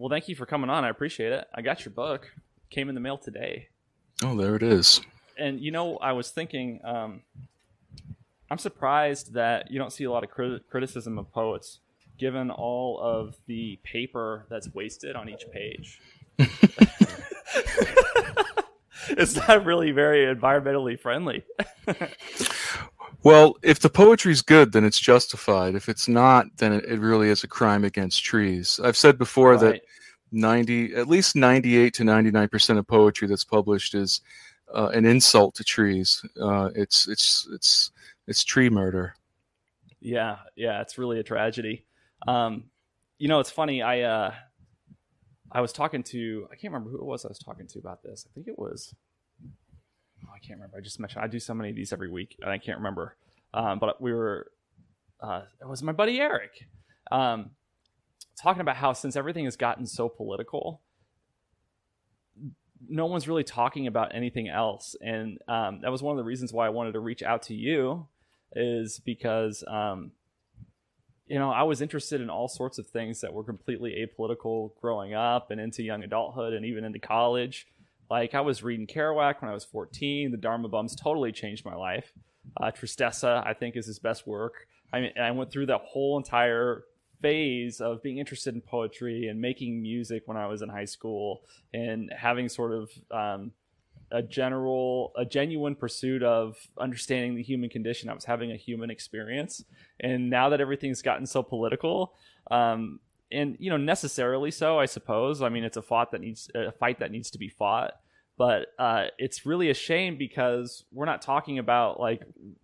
well, thank you for coming on. I appreciate it. I got your book. Came in the mail today. Oh, there it is. And you know, I was thinking, um, I'm surprised that you don't see a lot of crit- criticism of poets, given all of the paper that's wasted on each page. it's not really very environmentally friendly. well, if the poetry's good, then it's justified. If it's not, then it, it really is a crime against trees. I've said before right. that 90, at least 98 to 99% of poetry that's published is uh, an insult to trees. Uh, it's, it's, it's, it's tree murder. Yeah. Yeah. It's really a tragedy. Um, you know, it's funny. I, uh, I was talking to I can't remember who it was I was talking to about this. I think it was oh, I can't remember. I just mentioned I do so many of these every week and I can't remember. Um, but we were uh, it was my buddy Eric um, talking about how since everything has gotten so political, no one's really talking about anything else, and um, that was one of the reasons why I wanted to reach out to you, is because um, you know, I was interested in all sorts of things that were completely apolitical growing up and into young adulthood and even into college. Like I was reading Kerouac when I was 14. The Dharma Bums totally changed my life. Uh, Tristessa, I think, is his best work. I mean, I went through that whole entire phase of being interested in poetry and making music when I was in high school and having sort of um, a general a genuine pursuit of understanding the human condition i was having a human experience and now that everything's gotten so political um, and you know necessarily so i suppose i mean it's a fight that needs a fight that needs to be fought but uh, it's really a shame because we're not talking about like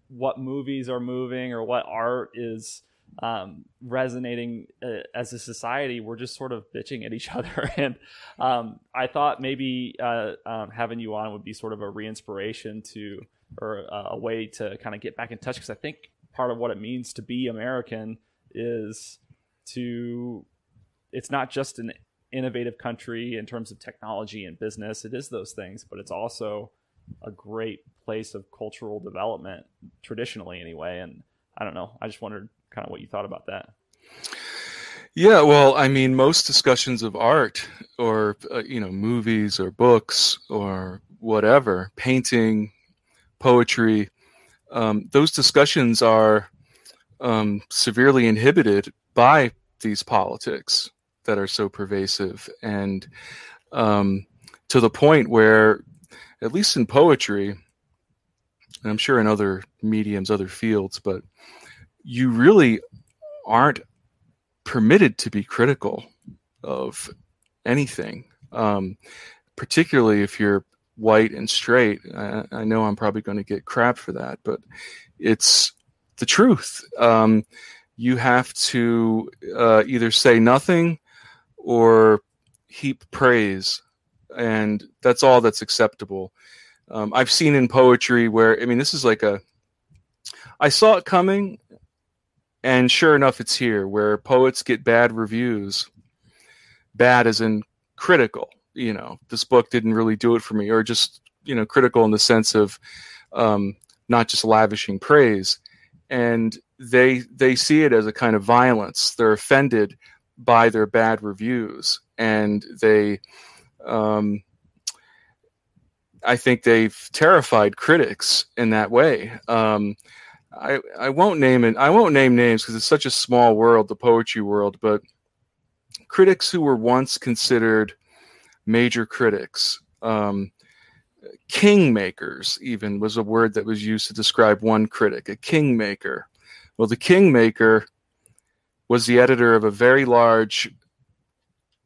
what movies are moving or what art is um, resonating uh, as a society. We're just sort of bitching at each other, and um, I thought maybe uh, um, having you on would be sort of a re-inspiration to, or a way to kind of get back in touch because I think part of what it means to be American is to. It's not just an innovative country in terms of technology and business. It is those things, but it's also a great place of cultural development traditionally anyway and i don't know i just wondered kind of what you thought about that. Yeah, well, I mean, most discussions of art or, uh, you know, movies or books or whatever, painting, poetry, um, those discussions are um, severely inhibited by these politics that are so pervasive and um, to the point where, at least in poetry, and I'm sure in other mediums, other fields, but you really aren't permitted to be critical of anything, um, particularly if you're white and straight. I, I know I'm probably going to get crap for that, but it's the truth. Um, you have to uh, either say nothing or heap praise, and that's all that's acceptable. Um, I've seen in poetry where, I mean, this is like a, I saw it coming and sure enough, it's here where poets get bad reviews. Bad as in critical. You know, this book didn't really do it for me, or just you know, critical in the sense of um, not just lavishing praise. And they they see it as a kind of violence. They're offended by their bad reviews, and they. Um, I think they've terrified critics in that way. Um, I I won't name it. I won't name names because it's such a small world, the poetry world. But critics who were once considered major critics, um, kingmakers, even was a word that was used to describe one critic, a kingmaker. Well, the kingmaker was the editor of a very large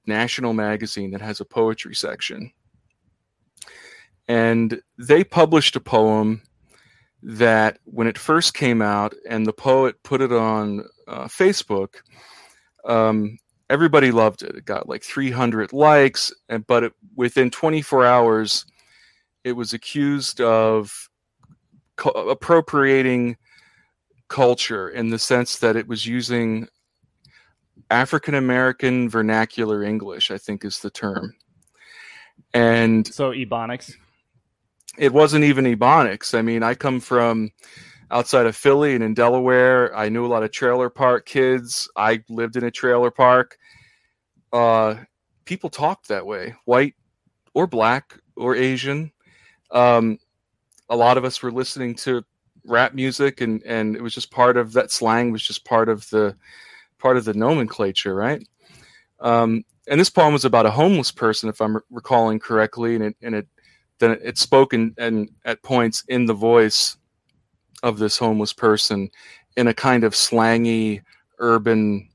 national magazine that has a poetry section. And they published a poem that when it first came out and the poet put it on uh, Facebook, um, everybody loved it. It got like 300 likes, and but it, within 24 hours, it was accused of co- appropriating culture in the sense that it was using African American vernacular English, I think is the term. And so Ebonics it wasn't even Ebonics. I mean, I come from outside of Philly and in Delaware. I knew a lot of trailer park kids. I lived in a trailer park. Uh, people talked that way, white or black or Asian. Um, a lot of us were listening to rap music, and and it was just part of that slang was just part of the part of the nomenclature, right? Um, and this poem was about a homeless person, if I'm recalling correctly, and it and it then it spoke and at points in the voice of this homeless person in a kind of slangy urban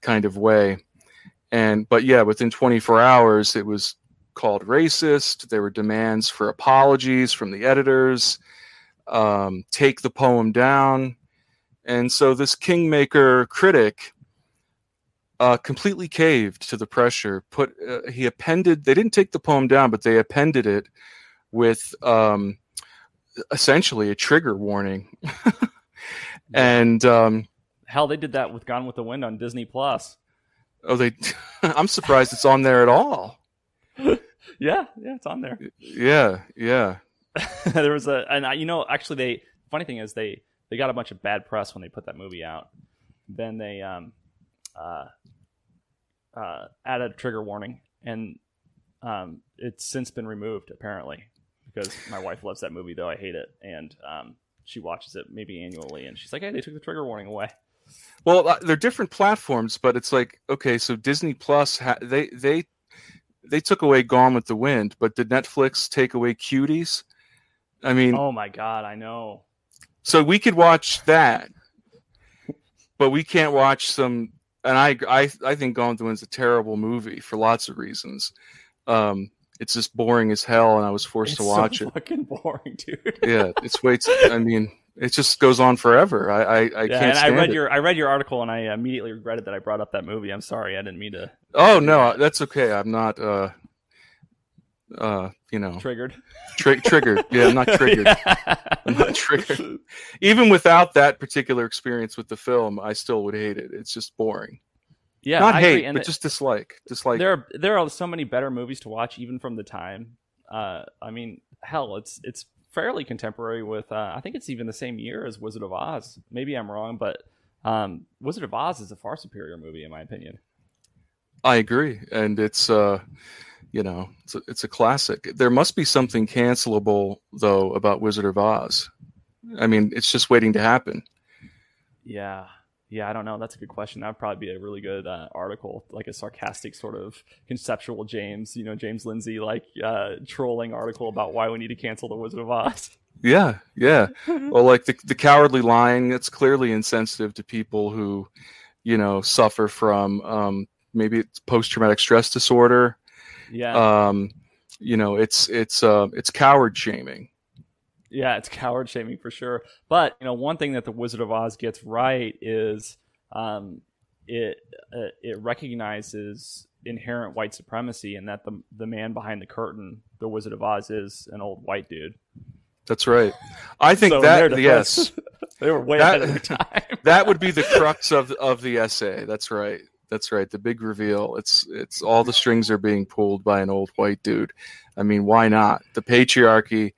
kind of way. And but yeah within 24 hours it was called racist. There were demands for apologies from the editors. Um, take the poem down. And so this kingmaker critic uh, completely caved to the pressure put uh, he appended they didn't take the poem down but they appended it with um, essentially a trigger warning. and um, hell, they did that with Gone with the Wind on Disney Plus. Oh, they! I'm surprised it's on there at all. yeah, yeah, it's on there. Yeah, yeah. there was a, and I, you know, actually, they. Funny thing is, they they got a bunch of bad press when they put that movie out. Then they um, uh, uh, added a trigger warning, and um, it's since been removed apparently because my wife loves that movie, though I hate it, and um, she watches it maybe annually, and she's like, "Hey, they took the trigger warning away." Well, uh, they're different platforms, but it's like okay, so Disney Plus ha- they they they took away Gone with the Wind, but did Netflix take away Cuties? I mean, oh my god, I know. So we could watch that, but we can't watch some. And I I I think Gone with the Wind's a terrible movie for lots of reasons. Um, it's just boring as hell, and I was forced it's to watch so it. Fucking boring, dude. yeah, it's way. Too, I mean, it just goes on forever. I I, I yeah, can't. And I read it. your I read your article, and I immediately regretted that I brought up that movie. I'm sorry, I didn't mean to. Oh no, that's okay. I'm not. uh uh, you know, triggered. Tri- triggered. Yeah, I'm not triggered. yeah. I'm not triggered. Even without that particular experience with the film, I still would hate it. It's just boring. Yeah, not I hate, agree. but just dislike. Dislike. There are there are so many better movies to watch, even from the time uh, I mean, hell, it's it's fairly contemporary with. Uh, I think it's even the same year as Wizard of Oz. Maybe I'm wrong, but um, Wizard of Oz is a far superior movie in my opinion. I agree, and it's uh, you know, it's a, it's a classic. There must be something cancelable though about Wizard of Oz. I mean, it's just waiting to happen. Yeah, yeah, I don't know. That's a good question. That would probably be a really good uh, article, like a sarcastic sort of conceptual James, you know, James Lindsay like uh, trolling article about why we need to cancel the Wizard of Oz. Yeah, yeah. well, like the the cowardly lion, it's clearly insensitive to people who, you know, suffer from um, maybe it's post traumatic stress disorder. Yeah. Um, you know, it's it's uh, it's coward shaming yeah, it's coward shaming for sure. But you know, one thing that the Wizard of Oz gets right is um, it uh, it recognizes inherent white supremacy and that the the man behind the curtain, the Wizard of Oz, is an old white dude. That's right. I think so that yes, they were way that, ahead of their time. that would be the crux of of the essay. That's right. That's right. The big reveal. It's it's all the strings are being pulled by an old white dude. I mean, why not? The patriarchy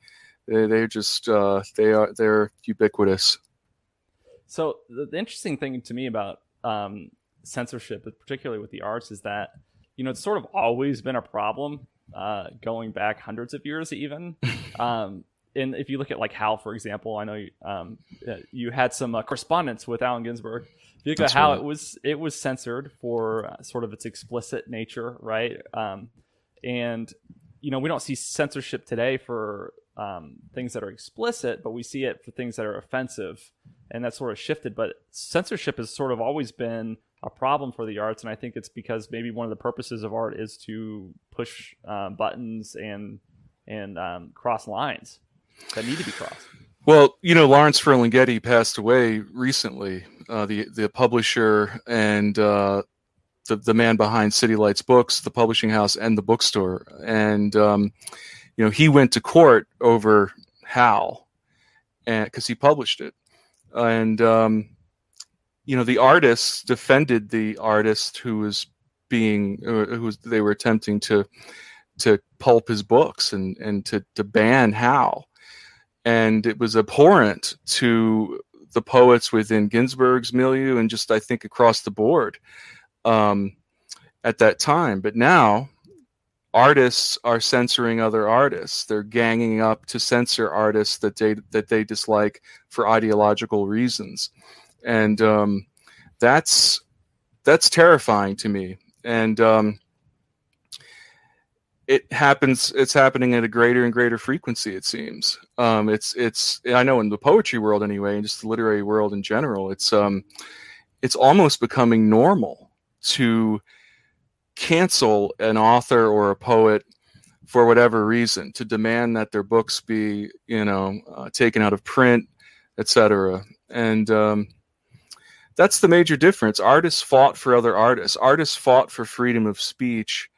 they, they're just uh, they are they're ubiquitous. So the, the interesting thing to me about um, censorship, particularly with the arts, is that you know it's sort of always been a problem uh, going back hundreds of years, even. um, and if you look at like Howl, for example, I know you, um, uh, you had some uh, correspondence with Allen Ginsberg. If you look That's at how right. it was, it was censored for uh, sort of its explicit nature, right? Um, and you know, we don't see censorship today for um, things that are explicit, but we see it for things that are offensive, and that's sort of shifted. But censorship has sort of always been a problem for the arts, and I think it's because maybe one of the purposes of art is to push um, buttons and and um, cross lines that need to be crossed. Well, you know, Lawrence Ferlinghetti passed away recently. Uh, the the publisher and uh, the the man behind City Lights Books, the publishing house, and the bookstore, and um, you know, he went to court over Howl, and because he published it, and um, you know, the artists defended the artist who was being uh, who was they were attempting to to pulp his books and and to to ban Howl, and it was abhorrent to the poets within Ginsberg's milieu and just I think across the board um, at that time. But now artists are censoring other artists. They're ganging up to censor artists that they that they dislike for ideological reasons, and um, that's that's terrifying to me. And um, it happens. It's happening at a greater and greater frequency. It seems. Um, it's it's. I know in the poetry world anyway, and just the literary world in general. It's um, it's almost becoming normal to cancel an author or a poet for whatever reason to demand that their books be you know uh, taken out of print etc and um, that's the major difference artists fought for other artists artists fought for freedom of speech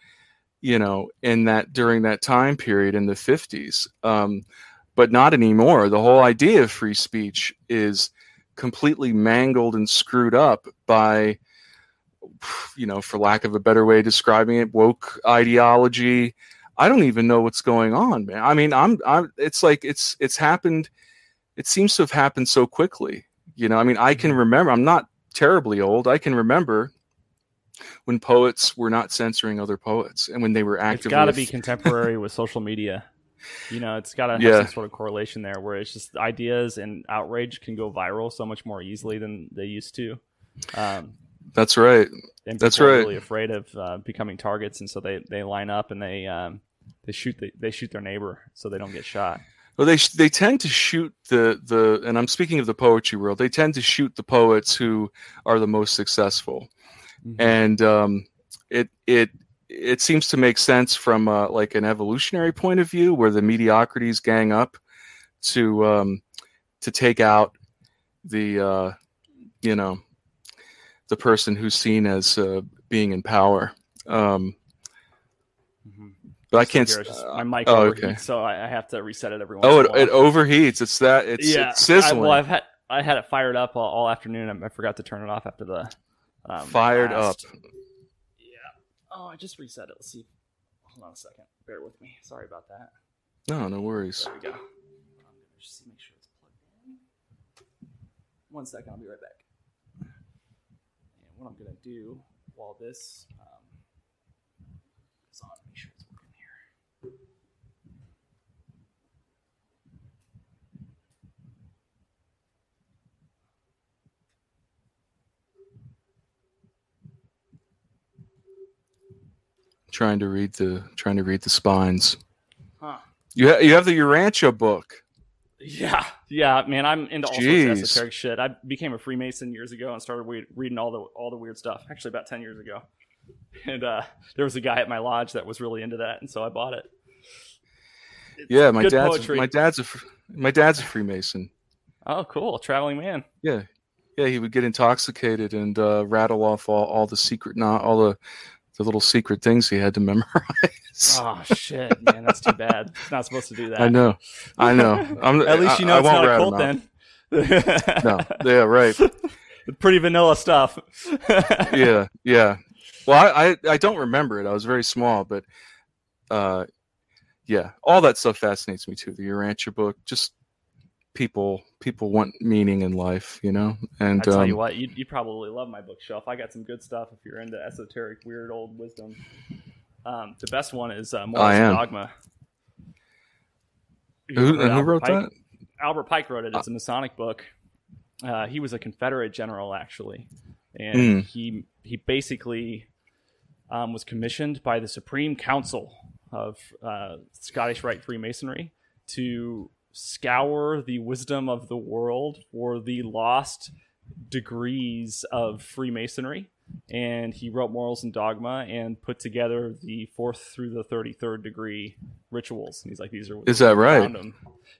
you know in that during that time period in the 50s um, but not anymore the whole idea of free speech is completely mangled and screwed up by you know, for lack of a better way of describing it, woke ideology. I don't even know what's going on, man. I mean, I'm, I'm, it's like it's, it's happened. It seems to have happened so quickly. You know, I mean, I can remember. I'm not terribly old. I can remember when poets were not censoring other poets and when they were actively. It's got to be contemporary with social media. You know, it's got to have yeah. some sort of correlation there, where it's just ideas and outrage can go viral so much more easily than they used to. Um, that's right. And That's right. really afraid of uh, becoming targets, and so they, they line up and they um, they shoot the, they shoot their neighbor so they don't get shot. Well, they they tend to shoot the the, and I'm speaking of the poetry world. They tend to shoot the poets who are the most successful, mm-hmm. and um, it it it seems to make sense from uh, like an evolutionary point of view, where the mediocrities gang up to um, to take out the uh, you know the person who's seen as uh, being in power. Um, mm-hmm. But I can't. Uh, my mic oh, overheats, okay. so I, have to reset it every once. Oh, it, it, overheats. It's that. It's, yeah. It's sizzling. I, well, I've had I had it fired up all, all afternoon. I, forgot to turn it off after the um, fired last. up. Yeah. Oh, I just reset it. Let's see. Hold on a second. Bear with me. Sorry about that. No, no worries. There we go. Just make sure it's plugged in. One second. I'll be right back And what I'm going to do while this um, is on, make sure it's working here. Trying to read the trying to read the spines. Huh. You ha- you have the Urantia book. Yeah, yeah, man, I'm into all Jeez. sorts of esoteric shit. I became a Freemason years ago and started we- reading all the all the weird stuff. Actually, about ten years ago, and uh, there was a guy at my lodge that was really into that, and so I bought it. It's yeah, my dad's poetry. my dad's a my dad's a Freemason. Oh, cool, traveling man. Yeah, yeah, he would get intoxicated and uh, rattle off all, all the secret, not all the the little secret things he had to memorize. oh shit, man, that's too bad. It's not supposed to do that. I know, I know. I'm, At least you know I, it's I not a cult then. no, yeah, right. Pretty vanilla stuff. yeah, yeah. Well, I, I, I don't remember it. I was very small, but uh, yeah, all that stuff fascinates me too. The Urantia book, just people people want meaning in life, you know. And I tell um, you what, you you probably love my bookshelf. I got some good stuff if you're into esoteric, weird old wisdom. Um, the best one is uh, Morals and Dogma. Who, who wrote Pike? that? Albert Pike wrote it. It's a Masonic book. Uh, he was a Confederate general, actually, and mm. he he basically um, was commissioned by the Supreme Council of uh, Scottish Rite Freemasonry to scour the wisdom of the world for the lost degrees of Freemasonry. And he wrote Morals and Dogma and put together the fourth through the 33rd degree rituals. And he's like, these are. Is that right?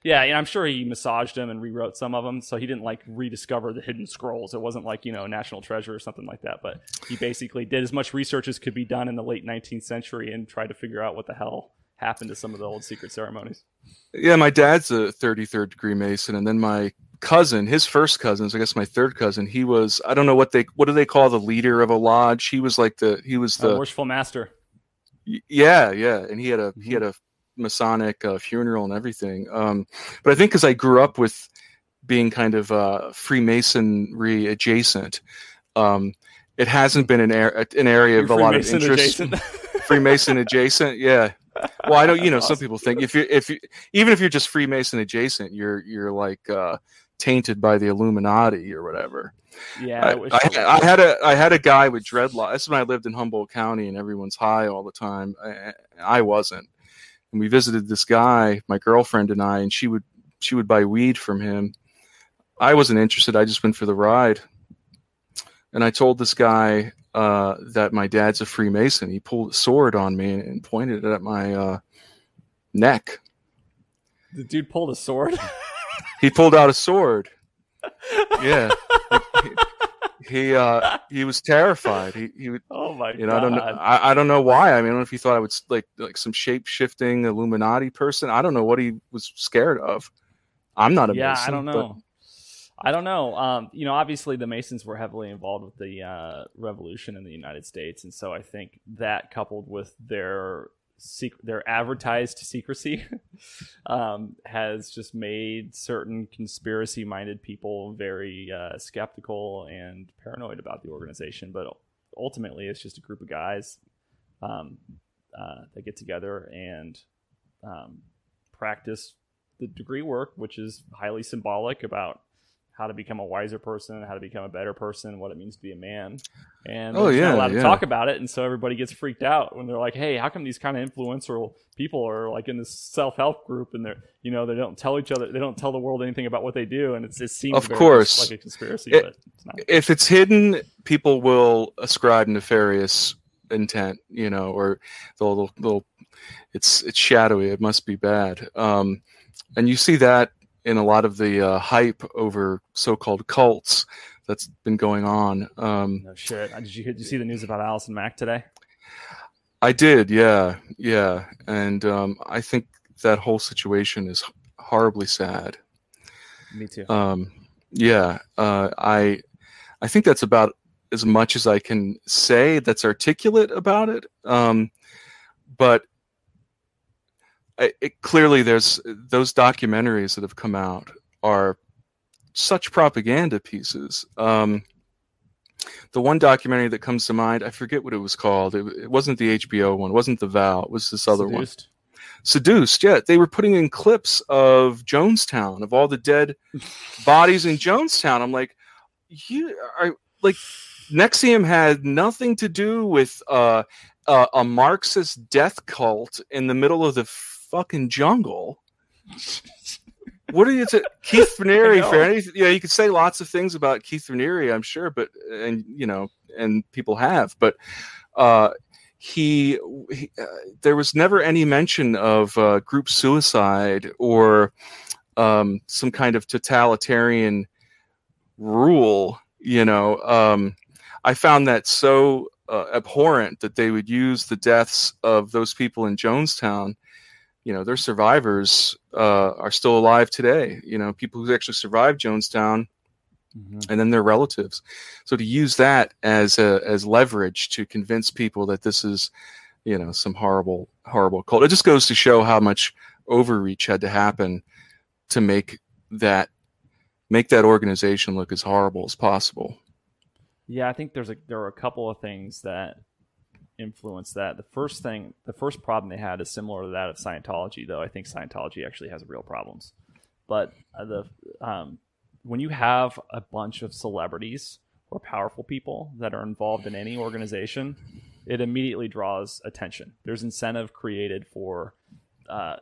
Yeah, and I'm sure he massaged them and rewrote some of them. So he didn't like rediscover the hidden scrolls. It wasn't like, you know, National Treasure or something like that. But he basically did as much research as could be done in the late 19th century and tried to figure out what the hell happened to some of the old secret ceremonies. Yeah, my dad's a 33rd degree Mason, and then my cousin, his first cousins, I guess my third cousin, he was I don't know what they what do they call the leader of a lodge? He was like the he was the a worshipful master. Yeah, yeah, and he had a he had a Masonic uh, funeral and everything. Um, but I think because I grew up with being kind of uh, Freemasonry adjacent, um, it hasn't been an, an area of a lot of interest. Freemason adjacent. Yeah. Well, I know you know some people think if you if you even if you're just Freemason adjacent, you're you're like uh, tainted by the Illuminati or whatever. Yeah, I, I, I, had a I had a guy with dreadlocks. This is when I lived in Humboldt County, and everyone's high all the time. I, I wasn't. And we visited this guy, my girlfriend and I, and she would she would buy weed from him. I wasn't interested. I just went for the ride. And I told this guy uh, that my dad's a Freemason. He pulled a sword on me and, and pointed it at my uh, neck. The dude pulled a sword. he pulled out a sword. Yeah. he, uh he was terrified. He he would. Oh my you know, I don't know. I, I don't know why. I mean, I don't know if he thought I was like like some shape shifting Illuminati person. I don't know what he was scared of. I'm not a yeah. Mason, I don't know. I don't know. Um, you know, obviously the Masons were heavily involved with the uh, revolution in the United States, and so I think that coupled with their sec- their advertised secrecy um, has just made certain conspiracy minded people very uh, skeptical and paranoid about the organization. But ultimately, it's just a group of guys um, uh, that get together and um, practice the degree work, which is highly symbolic about how to become a wiser person, how to become a better person, what it means to be a man. And oh, yeah, not allowed to talk about it. And so everybody gets freaked out when they're like, hey, how come these kind of influential people are like in this self help group and they're, you know, they don't tell each other, they don't tell the world anything about what they do. And it's, it seems of course like a conspiracy. It, it's if it's hidden, people will ascribe nefarious intent, you know, or they'll, they'll, they'll it's, it's shadowy. It must be bad. Um, and you see that in a lot of the uh, hype over so-called cults that's been going on. Um, no shit. Uh, did you did you see the news about Allison Mack today? I did. Yeah, yeah, and um, I think that whole situation is horribly sad. Me too. Um, yeah, uh, I I think that's about as much as I can say that's articulate about it. Um, but it, clearly there's those documentaries that have come out are such propaganda pieces. Um, the one documentary that comes to mind, I forget what it was called. It, it wasn't the HBO one. It wasn't the Vow. It was this other Seduced. one. Seduced. Yeah, they were putting in clips of Jonestown, of all the dead bodies in Jonestown. I'm like, you are like, NXIVM had nothing to do with uh, uh, a Marxist death cult in the middle of the fucking jungle. what are you to Keith Raniere for anything? Yeah, you could say lots of things about Keith Raniere, I'm sure, but and you know, and people have, but uh, he, he uh, there was never any mention of uh, group suicide or um, some kind of totalitarian rule. You know, um, I found that so uh, abhorrent that they would use the deaths of those people in Jonestown you know their survivors uh, are still alive today you know people who actually survived jonestown mm-hmm. and then their relatives so to use that as a, as leverage to convince people that this is you know some horrible horrible cult it just goes to show how much overreach had to happen to make that make that organization look as horrible as possible yeah i think there's a there are a couple of things that influence that. The first thing, the first problem they had is similar to that of Scientology, though I think Scientology actually has real problems. But uh, the um, when you have a bunch of celebrities or powerful people that are involved in any organization, it immediately draws attention. There's incentive created for uh,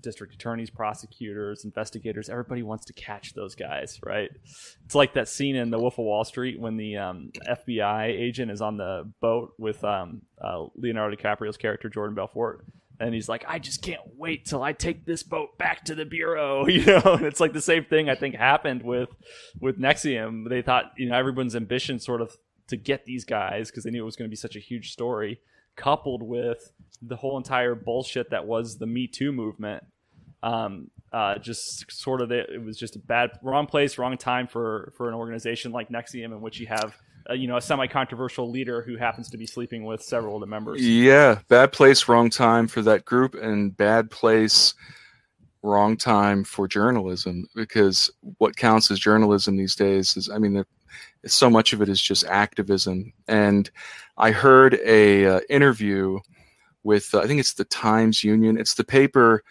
district attorneys, prosecutors, investigators, everybody wants to catch those guys, right? It's like that scene in The Wolf of Wall Street when the um, FBI agent is on the boat with um, uh, Leonardo DiCaprio's character Jordan Belfort, and he's like, "I just can't wait till I take this boat back to the bureau," you know. And it's like the same thing I think happened with with NXIVM. They thought you know everyone's ambition sort of to get these guys because they knew it was going to be such a huge story coupled with the whole entire bullshit that was the Me Too movement. Um, uh, just sort of it was just a bad, wrong place, wrong time for for an organization like NXIVM, in which you have uh, you know a semi-controversial leader who happens to be sleeping with several of the members. Yeah, bad place, wrong time for that group, and bad place, wrong time for journalism. Because what counts as journalism these days is, I mean, so much of it is just activism. And I heard a uh, interview with uh, I think it's the Times Union. It's the paper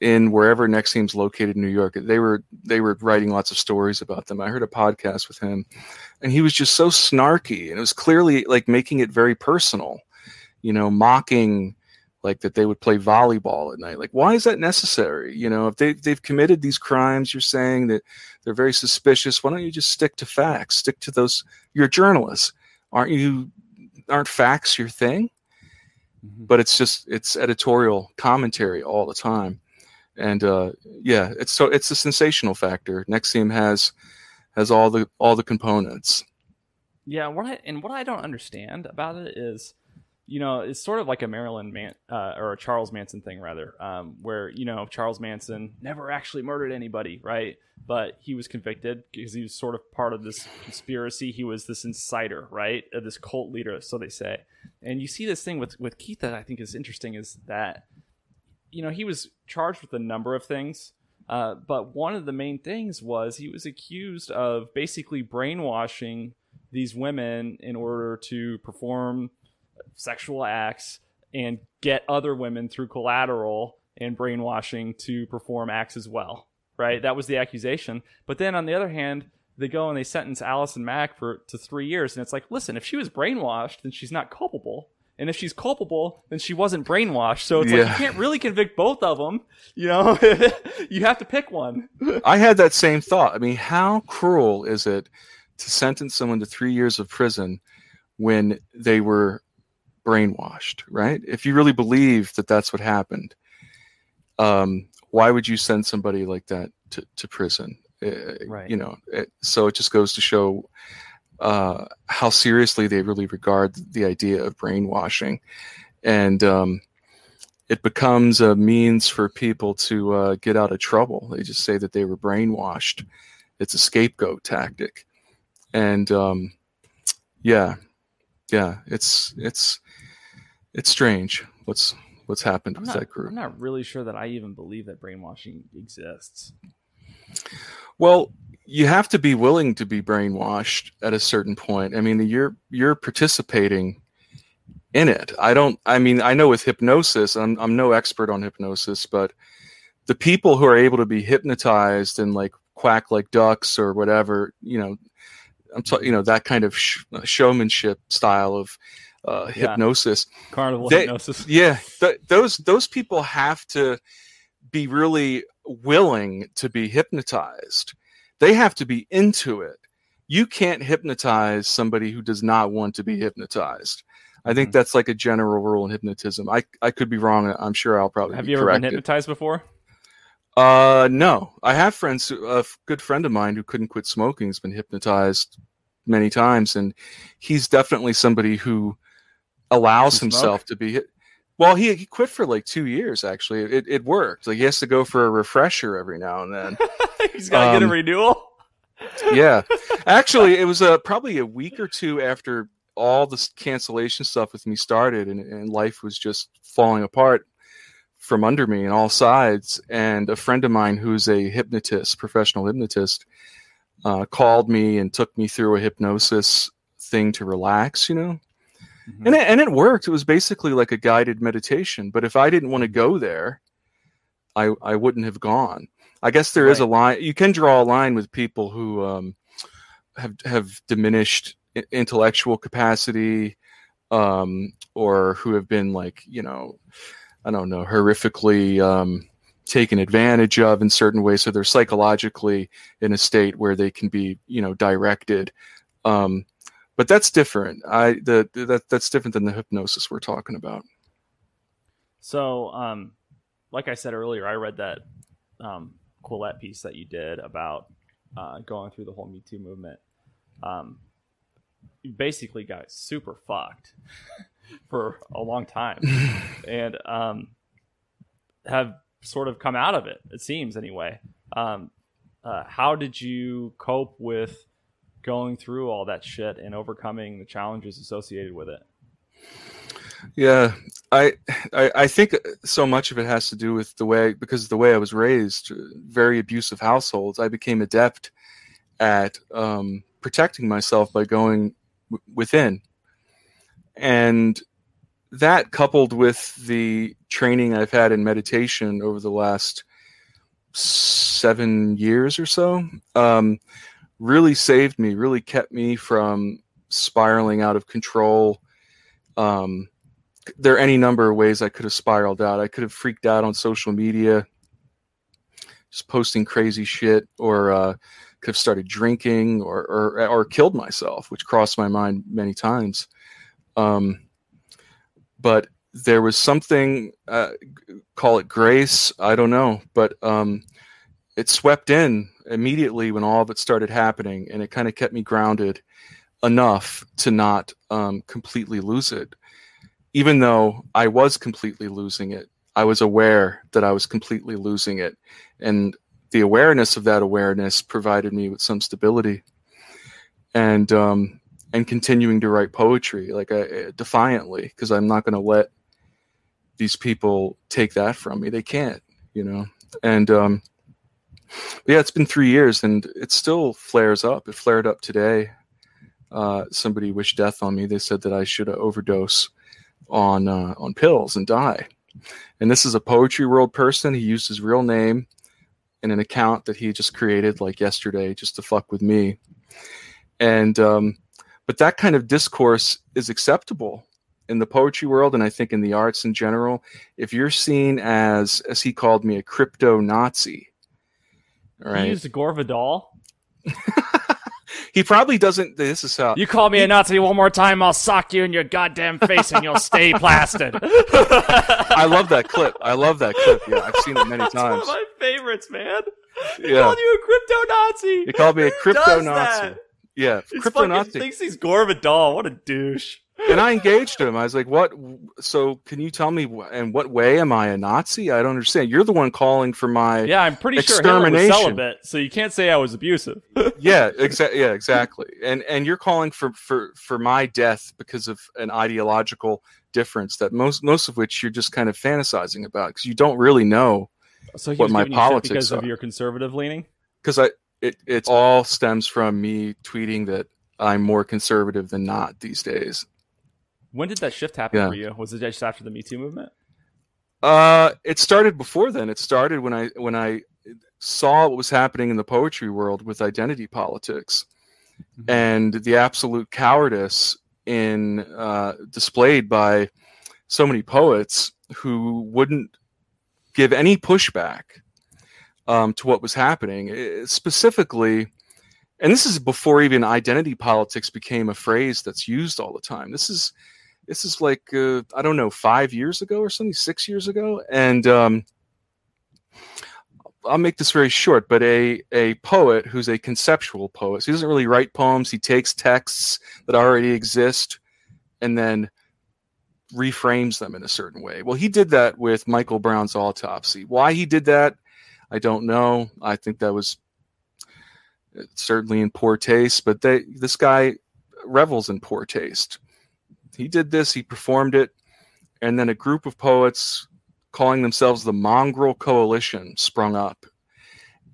in wherever NXIVM's located in New York. They were they were writing lots of stories about them. I heard a podcast with him, and he was just so snarky, and it was clearly like making it very personal, you know, mocking like that they would play volleyball at night. Like, why is that necessary? You know, if they they've committed these crimes, you're saying that they're very suspicious. Why don't you just stick to facts? Stick to those. You're journalists, aren't you? Aren't facts your thing? Mm-hmm. But it's just it's editorial commentary all the time, and uh, yeah, it's so it's a sensational factor. NXIVM has has all the all the components. Yeah, what I and what I don't understand about it is you know, it's sort of like a Marilyn Man uh, or a Charles Manson thing, rather, um, where you know Charles Manson never actually murdered anybody, right? But he was convicted because he was sort of part of this conspiracy. He was this insider, right? Uh, this cult leader, so they say. And you see this thing with with Keith that I think is interesting is that you know he was charged with a number of things. Uh, but one of the main things was he was accused of basically brainwashing these women in order to perform sexual acts and get other women through collateral and brainwashing to perform acts as well. Right? That was the accusation. But then on the other hand, they go and they sentence Allison Mack for to three years, and it's like, listen, if she was brainwashed, then she's not culpable. And if she's culpable, then she wasn't brainwashed. So it's yeah. like you can't really convict both of them. You know, you have to pick one. I had that same thought. I mean, how cruel is it to sentence someone to three years of prison when they were brainwashed, right? If you really believe that that's what happened, um, why would you send somebody like that to, to prison? Uh, right. You know, it, so it just goes to show uh, how seriously they really regard the idea of brainwashing, and um, it becomes a means for people to uh, get out of trouble. They just say that they were brainwashed. It's a scapegoat tactic, and um, yeah, yeah, it's it's it's strange what's what's happened I'm with not, that group. I'm not really sure that I even believe that brainwashing exists. Well, you have to be willing to be brainwashed at a certain point. I mean, you're you're participating in it. I don't. I mean, I know with hypnosis, I'm I'm no expert on hypnosis, but the people who are able to be hypnotized and like quack like ducks or whatever, you know, I'm t- you know that kind of sh- showmanship style of uh, hypnosis. Yeah. Carnival they, hypnosis. Yeah, th- those those people have to be really willing to be hypnotized. They have to be into it. You can't hypnotize somebody who does not want to be hypnotized. I think mm-hmm. that's like a general rule in hypnotism. I I could be wrong. I'm sure I'll probably have you ever corrected. been hypnotized before? Uh, no. I have friends. A good friend of mine who couldn't quit smoking has been hypnotized many times, and he's definitely somebody who allows himself to be hit. Well, he, he quit for like two years. Actually, it, it worked. Like he has to go for a refresher every now and then. He's got to um, get a um, renewal. yeah, actually, it was uh, probably a week or two after all this cancellation stuff with me started, and, and life was just falling apart from under me on all sides. And a friend of mine who's a hypnotist, professional hypnotist, uh, called me and took me through a hypnosis thing to relax. You know, Mm-hmm. And it, and it worked. It was basically like a guided meditation. But if I didn't want to go there, I I wouldn't have gone. I guess there right. is a line. You can draw a line with people who um, have have diminished intellectual capacity, um, or who have been like you know, I don't know, horrifically um, taken advantage of in certain ways. So they're psychologically in a state where they can be you know directed. Um, but that's different. I the that that's different than the hypnosis we're talking about. So, um, like I said earlier, I read that um, Quillette piece that you did about uh, going through the whole Me Too movement. Um, you basically got super fucked for a long time, and um, have sort of come out of it. It seems anyway. Um, uh, how did you cope with going through all that shit and overcoming the challenges associated with it? Yeah, I, I, I think so much of it has to do with the way because the way I was raised, very abusive households. I became adept at um, protecting myself by going w- within, and that coupled with the training I've had in meditation over the last seven years or so um, really saved me, really kept me from spiraling out of control. Um, there are any number of ways I could have spiraled out. I could have freaked out on social media, just posting crazy shit, or uh, could have started drinking, or, or or killed myself, which crossed my mind many times. Um, but there was something, uh, call it grace, I don't know, but um, it swept in immediately when all of it started happening, and it kind of kept me grounded enough to not um, completely lose it. Even though I was completely losing it, I was aware that I was completely losing it. And the awareness of that awareness provided me with some stability. And um, and continuing to write poetry like I, defiantly because I'm not going to let these people take that from me. They can't, you know. And um, yeah, it's been three years and it still flares up. It flared up today. Uh, somebody wished death on me. They said that I should overdose on uh, on pills and die. And this is a poetry world person. He used his real name in an account that he just created like yesterday just to fuck with me. And um, but that kind of discourse is acceptable in the poetry world and I think in the arts in general. If you're seen as, as he called me, a crypto Nazi, right? He used Gore Vidal. he probably doesn't. This is how you call me he, a Nazi one more time. I'll sock you in your goddamn face and you'll stay plastered. I love that clip. I love that clip. Yeah, I've seen it many times. One of my favorites, man. He yeah. called you a crypto Nazi. He called me a crypto Nazi. Yeah, crypto Nazi thinks he's Gore Vidal. What a douche. And I engaged him. I was like, "What? So, can you tell me in what way am I a Nazi? I don't understand. You're the one calling for my yeah. I'm pretty sure Hitler was celibate, so you can't say I was abusive. yeah, exactly. Yeah, exactly. And and you're calling for for for my death because of an ideological difference that most most of which you're just kind of fantasizing about because you don't really know so what my politics because are. of your conservative leaning. Because I it it all stems from me tweeting that I'm more conservative than not these days. When did that shift happen yeah. for you? Was it just after the Me Too movement? Uh, it started before then. It started when I when I saw what was happening in the poetry world with identity politics mm-hmm. and the absolute cowardice in uh, displayed by so many poets who wouldn't give any pushback um, to what was happening. It, specifically, and this is before even identity politics became a phrase that's used all the time. This is this is like uh, I don't know five years ago or something, six years ago, and um, I'll make this very short. But a a poet who's a conceptual poet, so he doesn't really write poems. He takes texts that already exist and then reframes them in a certain way. Well, he did that with Michael Brown's autopsy. Why he did that, I don't know. I think that was uh, certainly in poor taste, but they, this guy revels in poor taste. He did this, he performed it, and then a group of poets calling themselves the Mongrel Coalition sprung up.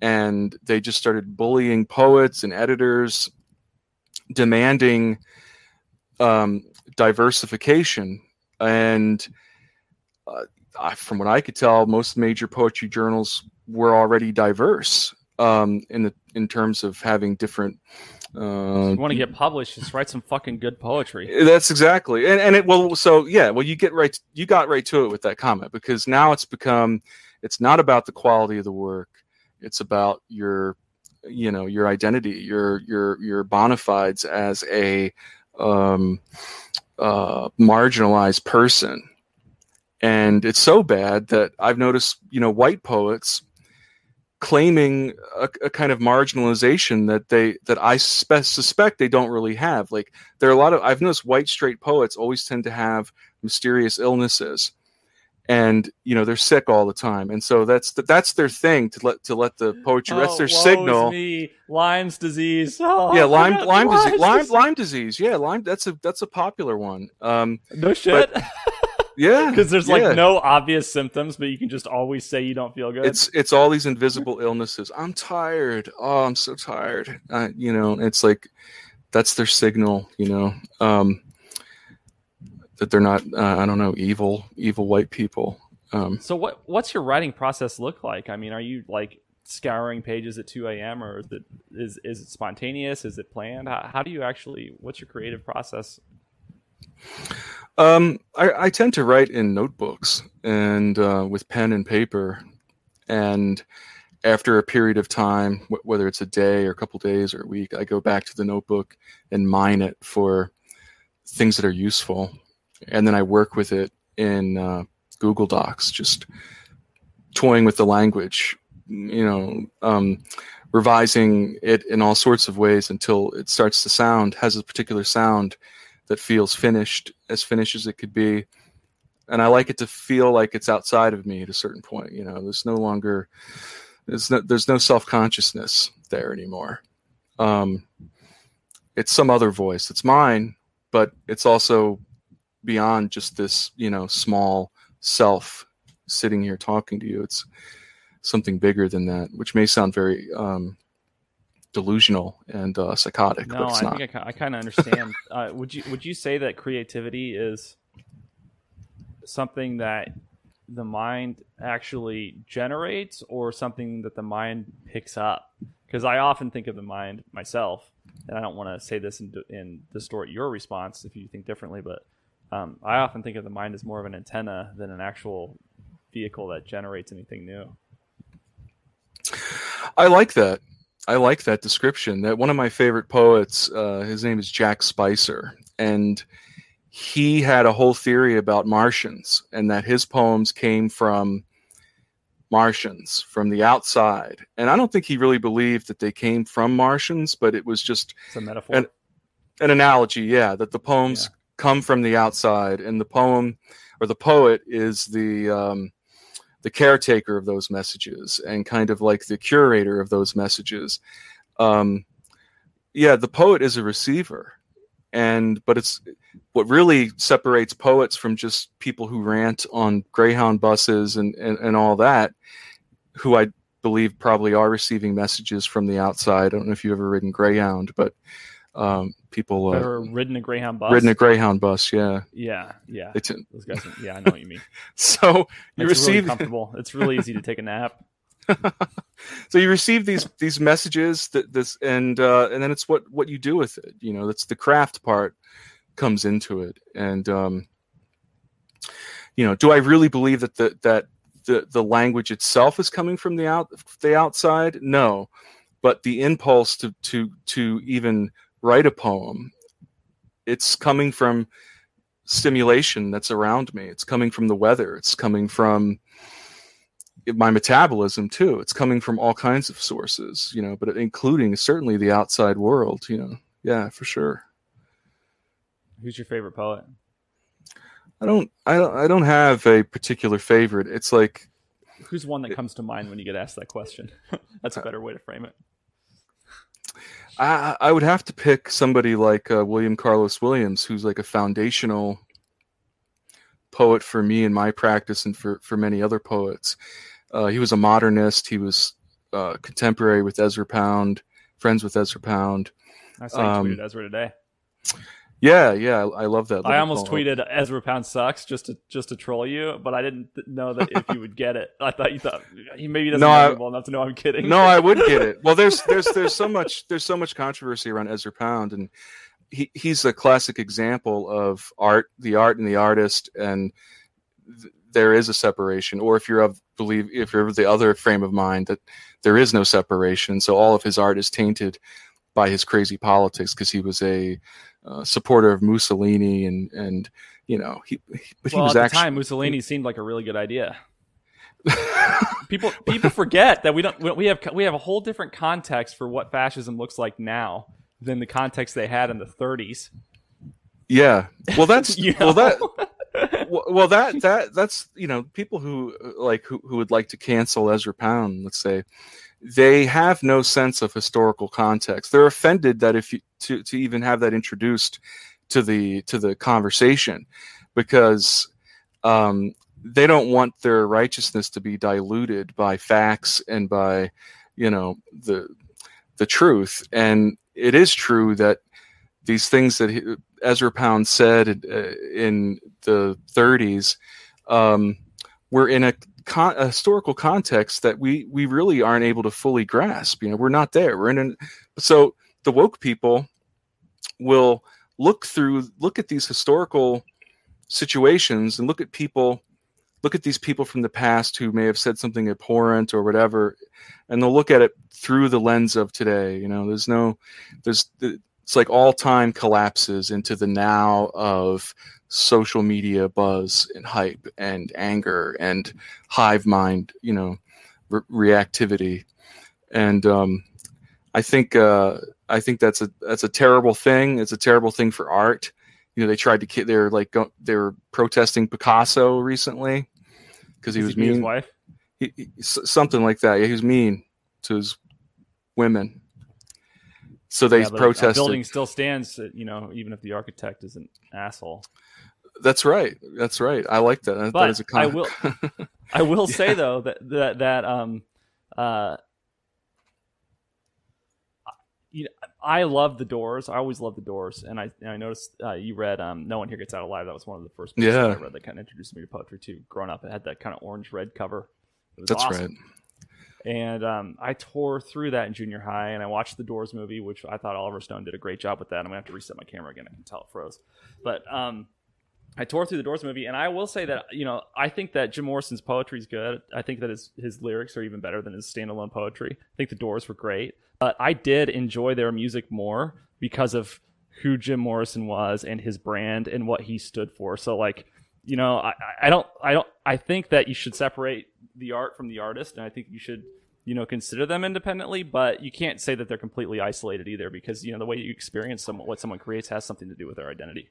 And they just started bullying poets and editors, demanding um, diversification. And uh, from what I could tell, most major poetry journals were already diverse um, in the in terms of having different. Uh, you want to get published? Just write some fucking good poetry. That's exactly, and and it well, so yeah, well, you get right, you got right to it with that comment because now it's become, it's not about the quality of the work, it's about your, you know, your identity, your your your bona fides as a um, uh, marginalized person, and it's so bad that I've noticed, you know, white poets claiming a, a, kind of marginalization that they that I spe- suspect they don't really have. Like there are a lot of I've noticed white straight poets always tend to have mysterious illnesses, and you know they're sick all the time, and so that's the, that's their thing to let to let the poetry. Oh, that's their signal. Me. Lyme's disease. Oh, yeah, Lyme Lyme disease. Lyme Lyme disease. Yeah, Lyme. That's a that's a popular one. Um, no shit. But, Yeah, because there's like yeah. no obvious symptoms, but you can just always say you don't feel good. It's it's all these invisible illnesses. I'm tired. Oh, I'm so tired. Uh, you know, it's like that's their signal. You know, um, that they're not uh, I don't know evil evil white people. Um, so what what's your writing process look like? I mean, are you like scouring pages at 2 a.m. or is it is is it spontaneous? Is it planned? How, how do you actually? What's your creative process? Um, I, I, tend to write in notebooks and uh, with pen and paper, and after a period of time, w- whether it's a day or a couple days or a week, I go back to the notebook and mine it for things that are useful, and then I work with it in uh, Google Docs, just toying with the language, you know, um, revising it in all sorts of ways until it starts to sound has a particular sound that feels finished, as finished as it could be. And I like it to feel like it's outside of me at a certain point. You know, there's no longer there's no there's no self consciousness there anymore. Um, it's some other voice. It's mine, but it's also beyond just this, you know, small self sitting here talking to you. It's something bigger than that, which may sound very um, delusional and uh, psychotic. No, I not. think I, I kind of understand. uh, would you would you say that creativity is something that the mind actually generates, or something that the mind picks up? Because I often think of the mind myself, and I don't want to say this and, and distort your response if you think differently, but um, I often think of the mind as more of an antenna than an actual vehicle that generates anything new. I like that. I like that description. That one of my favorite poets, uh, his name is Jack Spicer, and he had a whole theory about Martians, and that his poems came from Martians from the outside. And I don't think he really believed that they came from Martians, but it was just it's a metaphor, an, an analogy. Yeah, that the poems yeah. come from the outside, and the poem or the poet is the um, the caretaker of those messages and kind of like the curator of those messages. Um, yeah, the poet is a receiver, and but it's what really separates poets from just people who rant on Greyhound buses and, and, and all that, who I believe probably are receiving messages from the outside. I don't know if you've ever ridden Greyhound, but um, people uh, ridden a Greyhound bus. Ridden a Greyhound bus, yeah. Yeah, yeah. It's Those guys. Yeah, I know what you mean. so you it's receive really comfortable. It's really easy to take a nap. so you receive these these messages that this and uh, and then it's what what you do with it. You know, that's the craft part comes into it. And um, you know, do I really believe that the that the the language itself is coming from the out the outside? No, but the impulse to to to even write a poem it's coming from stimulation that's around me. It's coming from the weather. It's coming from my metabolism too. It's coming from all kinds of sources you know but including certainly the outside world you know. Yeah for sure. Who's your favorite poet? I don't i don't i don't have a particular favorite. It's like who's one that comes to mind when you get asked that question? That's a better way to frame it I, I would have to pick somebody like uh, William Carlos Williams, who's like a foundational poet for me in my practice and for, for many other poets. Uh, he was a modernist. He was uh, contemporary with Ezra Pound, friends with Ezra Pound. I saw you um, tweeted Ezra today. Yeah, yeah, I, love that. I almost poem. tweeted Ezra Pound sucks just to just to troll you, but I didn't know that if you would get it. I thought you thought he maybe doesn't no, know well enough to know I'm kidding. No, I would get it. Well, there's there's there's so much there's so much controversy around Ezra Pound, and he he's a classic example of art, the art and the artist, and th- there is a separation. Or if you're of believe if you're of the other frame of mind that there is no separation, so all of his art is tainted by his crazy politics because he was a uh, supporter of Mussolini and and you know he, he but well, he was at actually the time Mussolini seemed like a really good idea. people people forget that we don't we have we have a whole different context for what fascism looks like now than the context they had in the 30s. Yeah. Well that's you well that well that that that's you know people who like who, who would like to cancel Ezra Pound let's say they have no sense of historical context. They're offended that if you to, to even have that introduced to the to the conversation because um, they don't want their righteousness to be diluted by facts and by you know the the truth and it is true that these things that Ezra Pound said uh, in the 30s, um, we're in a, con- a, historical context that we we really aren't able to fully grasp. You know, we're not there. We're in an so the woke people will look through look at these historical situations and look at people look at these people from the past who may have said something abhorrent or whatever and they'll look at it through the lens of today you know there's no there's it's like all time collapses into the now of social media buzz and hype and anger and hive mind you know re- reactivity and um, i think uh, i think that's a that's a terrible thing it's a terrible thing for art you know they tried to they're like they were protesting picasso recently because he was he mean. His wife, he, he, something like that. Yeah, he was mean to his women. So they yeah, protested. The building still stands, uh, you know, even if the architect is an asshole. That's right. That's right. I like that. But that is a I will. I will yeah. say though that that that um uh you know, I love the Doors. I always love the Doors, and I and I noticed uh, you read um, "No One Here Gets Out Alive." That was one of the first books yeah. I read that kind of introduced me to poetry too. Growing up, it had that kind of orange red cover. That's awesome. right. And um, I tore through that in junior high, and I watched the Doors movie, which I thought Oliver Stone did a great job with that. I'm gonna have to reset my camera again. I can tell it froze, but um, I tore through the Doors movie, and I will say that you know I think that Jim Morrison's poetry is good. I think that his his lyrics are even better than his standalone poetry. I think the Doors were great, but I did enjoy their music more because of who Jim Morrison was and his brand and what he stood for. So like, you know, I, I don't I don't I think that you should separate the art from the artist, and I think you should you know consider them independently but you can't say that they're completely isolated either because you know the way you experience what someone creates has something to do with their identity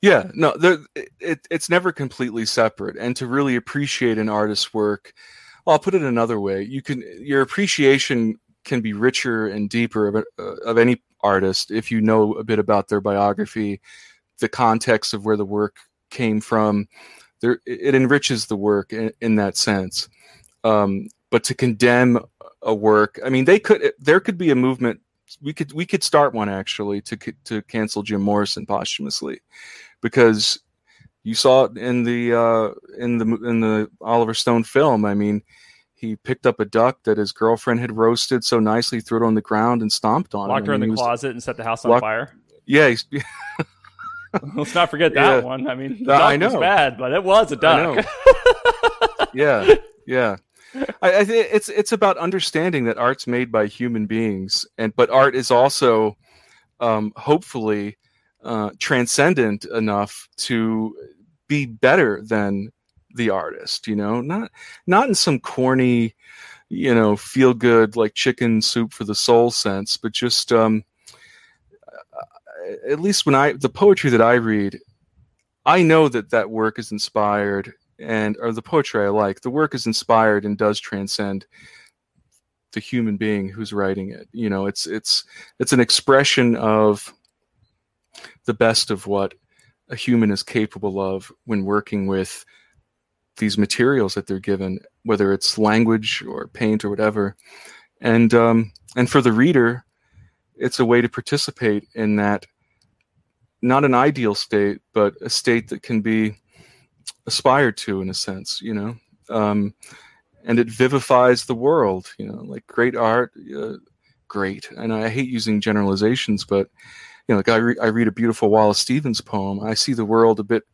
yeah, no, it, it's never completely separate. And to really appreciate an artist's work, well, I'll put it another way: you can your appreciation can be richer and deeper of, uh, of any artist if you know a bit about their biography, the context of where the work came from. There, it enriches the work in, in that sense. Um, but to condemn a work, I mean, they could. There could be a movement we could we could start one actually to to cancel Jim Morrison posthumously, because you saw it in the uh, in the in the Oliver Stone film. I mean, he picked up a duck that his girlfriend had roasted so nicely, threw it on the ground, and stomped on Locked it. Locked her in the was, closet and set the house on locked, fire. Yeah. Let's not forget that yeah. one. I mean, the I know. bad, but it was a duck. yeah, yeah. I, I think it's it's about understanding that art's made by human beings, and but art is also, um, hopefully, uh, transcendent enough to be better than the artist. You know, not not in some corny, you know, feel good like chicken soup for the soul sense, but just um, at least when I the poetry that I read, I know that that work is inspired and or the poetry I like, the work is inspired and does transcend the human being who's writing it. You know, it's it's it's an expression of the best of what a human is capable of when working with these materials that they're given, whether it's language or paint or whatever. And um, and for the reader, it's a way to participate in that not an ideal state, but a state that can be aspired to in a sense, you know. Um, and it vivifies the world, you know, like great art, uh, great. And I hate using generalizations, but you know, like I, re- I read a beautiful Wallace Stevens poem, I see the world a bit.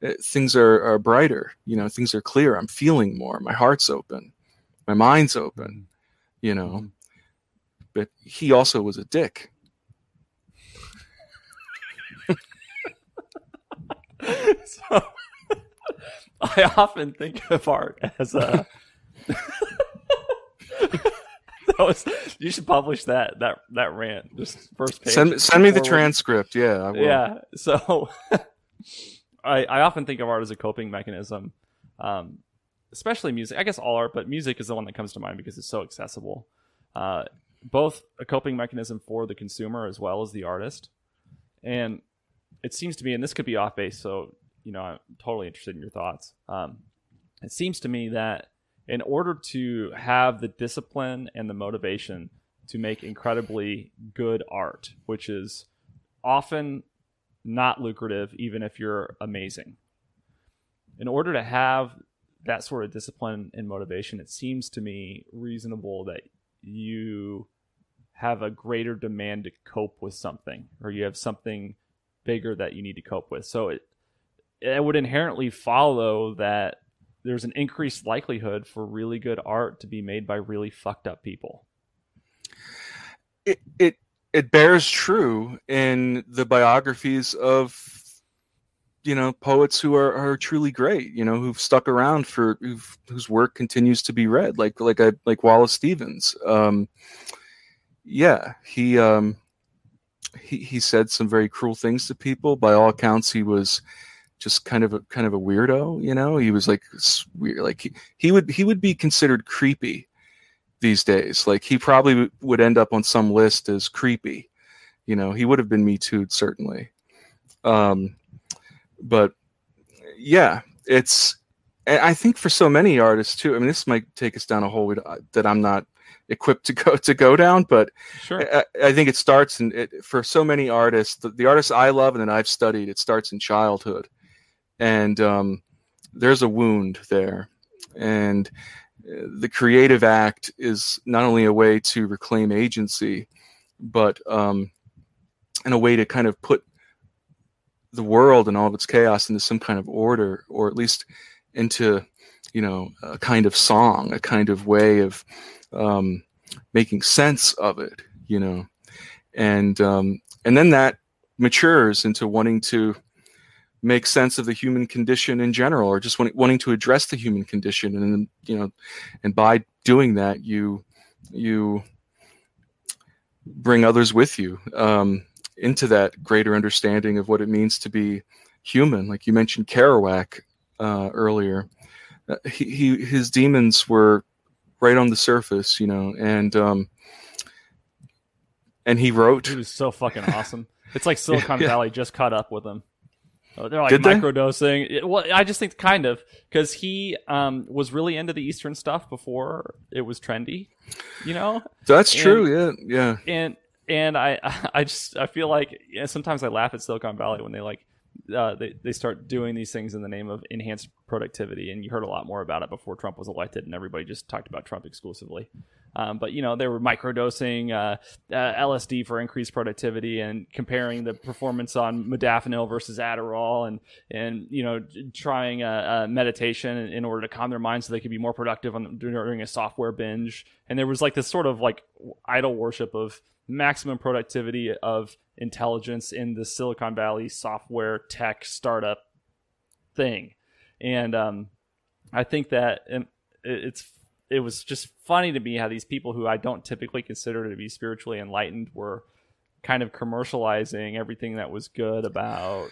Uh, things are, are brighter, you know. Things are clear. I'm feeling more. My heart's open, my mind's open, you know. Mm-hmm. But he also was a dick. so I often think of art as a. that was you should publish that that that rant just first page. Send send me the transcript. Yeah, yeah. So I I often think of art as a coping mechanism, um, especially music. I guess all art, but music is the one that comes to mind because it's so accessible. Uh, both a coping mechanism for the consumer as well as the artist, and it seems to me, and this could be off base, so you know, I'm totally interested in your thoughts. Um, it seems to me that in order to have the discipline and the motivation to make incredibly good art, which is often not lucrative, even if you're amazing. In order to have that sort of discipline and motivation, it seems to me reasonable that you have a greater demand to cope with something, or you have something bigger that you need to cope with. So it it would inherently follow that there's an increased likelihood for really good art to be made by really fucked up people. It it it bears true in the biographies of you know poets who are, are truly great you know who've stuck around for whose work continues to be read like like a like wallace stevens um yeah he um he he said some very cruel things to people. By all accounts he was just kind of a kind of a weirdo you know? He was like weird like he, he would he would be considered creepy these days. Like he probably would end up on some list as creepy you know? He would have been me too certainly. Um but yeah it's i think for so many artists too i mean this might take us down a hole that i'm not equipped to go to go down but sure. I, I think it starts in it, for so many artists the, the artists i love and that i've studied it starts in childhood and um, there's a wound there and uh, the creative act is not only a way to reclaim agency but um, in a way to kind of put the world and all of its chaos into some kind of order or at least into you know a kind of song a kind of way of um, making sense of it you know? And um, and then that matures into wanting to make sense of the human condition in general or just wanting to address the human condition. And you know and by doing that you you bring others with you um, into that greater understanding of what it means to be human. Like you mentioned kerouac uh, earlier he, he his demons were right on the surface you know and um and he wrote he was so fucking awesome it's like silicon yeah. valley just caught up with him Oh, they're like Did microdosing. They? Well, I just think kind of because he um, was really into the Eastern stuff before it was trendy, you know. That's and, true. Yeah, yeah. And and I I just I feel like you know, sometimes I laugh at Silicon Valley when they like uh, they they start doing these things in the name of enhanced productivity, and you heard a lot more about it before Trump was elected, and everybody just talked about Trump exclusively. Um, but you know, they were microdosing uh, uh, LSD for increased productivity and comparing the performance on modafinil versus Adderall, and and you know, trying meditation in order to calm their minds so they could be more productive on, during a software binge. And there was like this sort of like idol worship of maximum productivity of intelligence in the Silicon Valley software tech startup thing, and um, I think that it's it was just funny to me how these people who I don't typically consider to be spiritually enlightened were kind of commercializing everything that was good about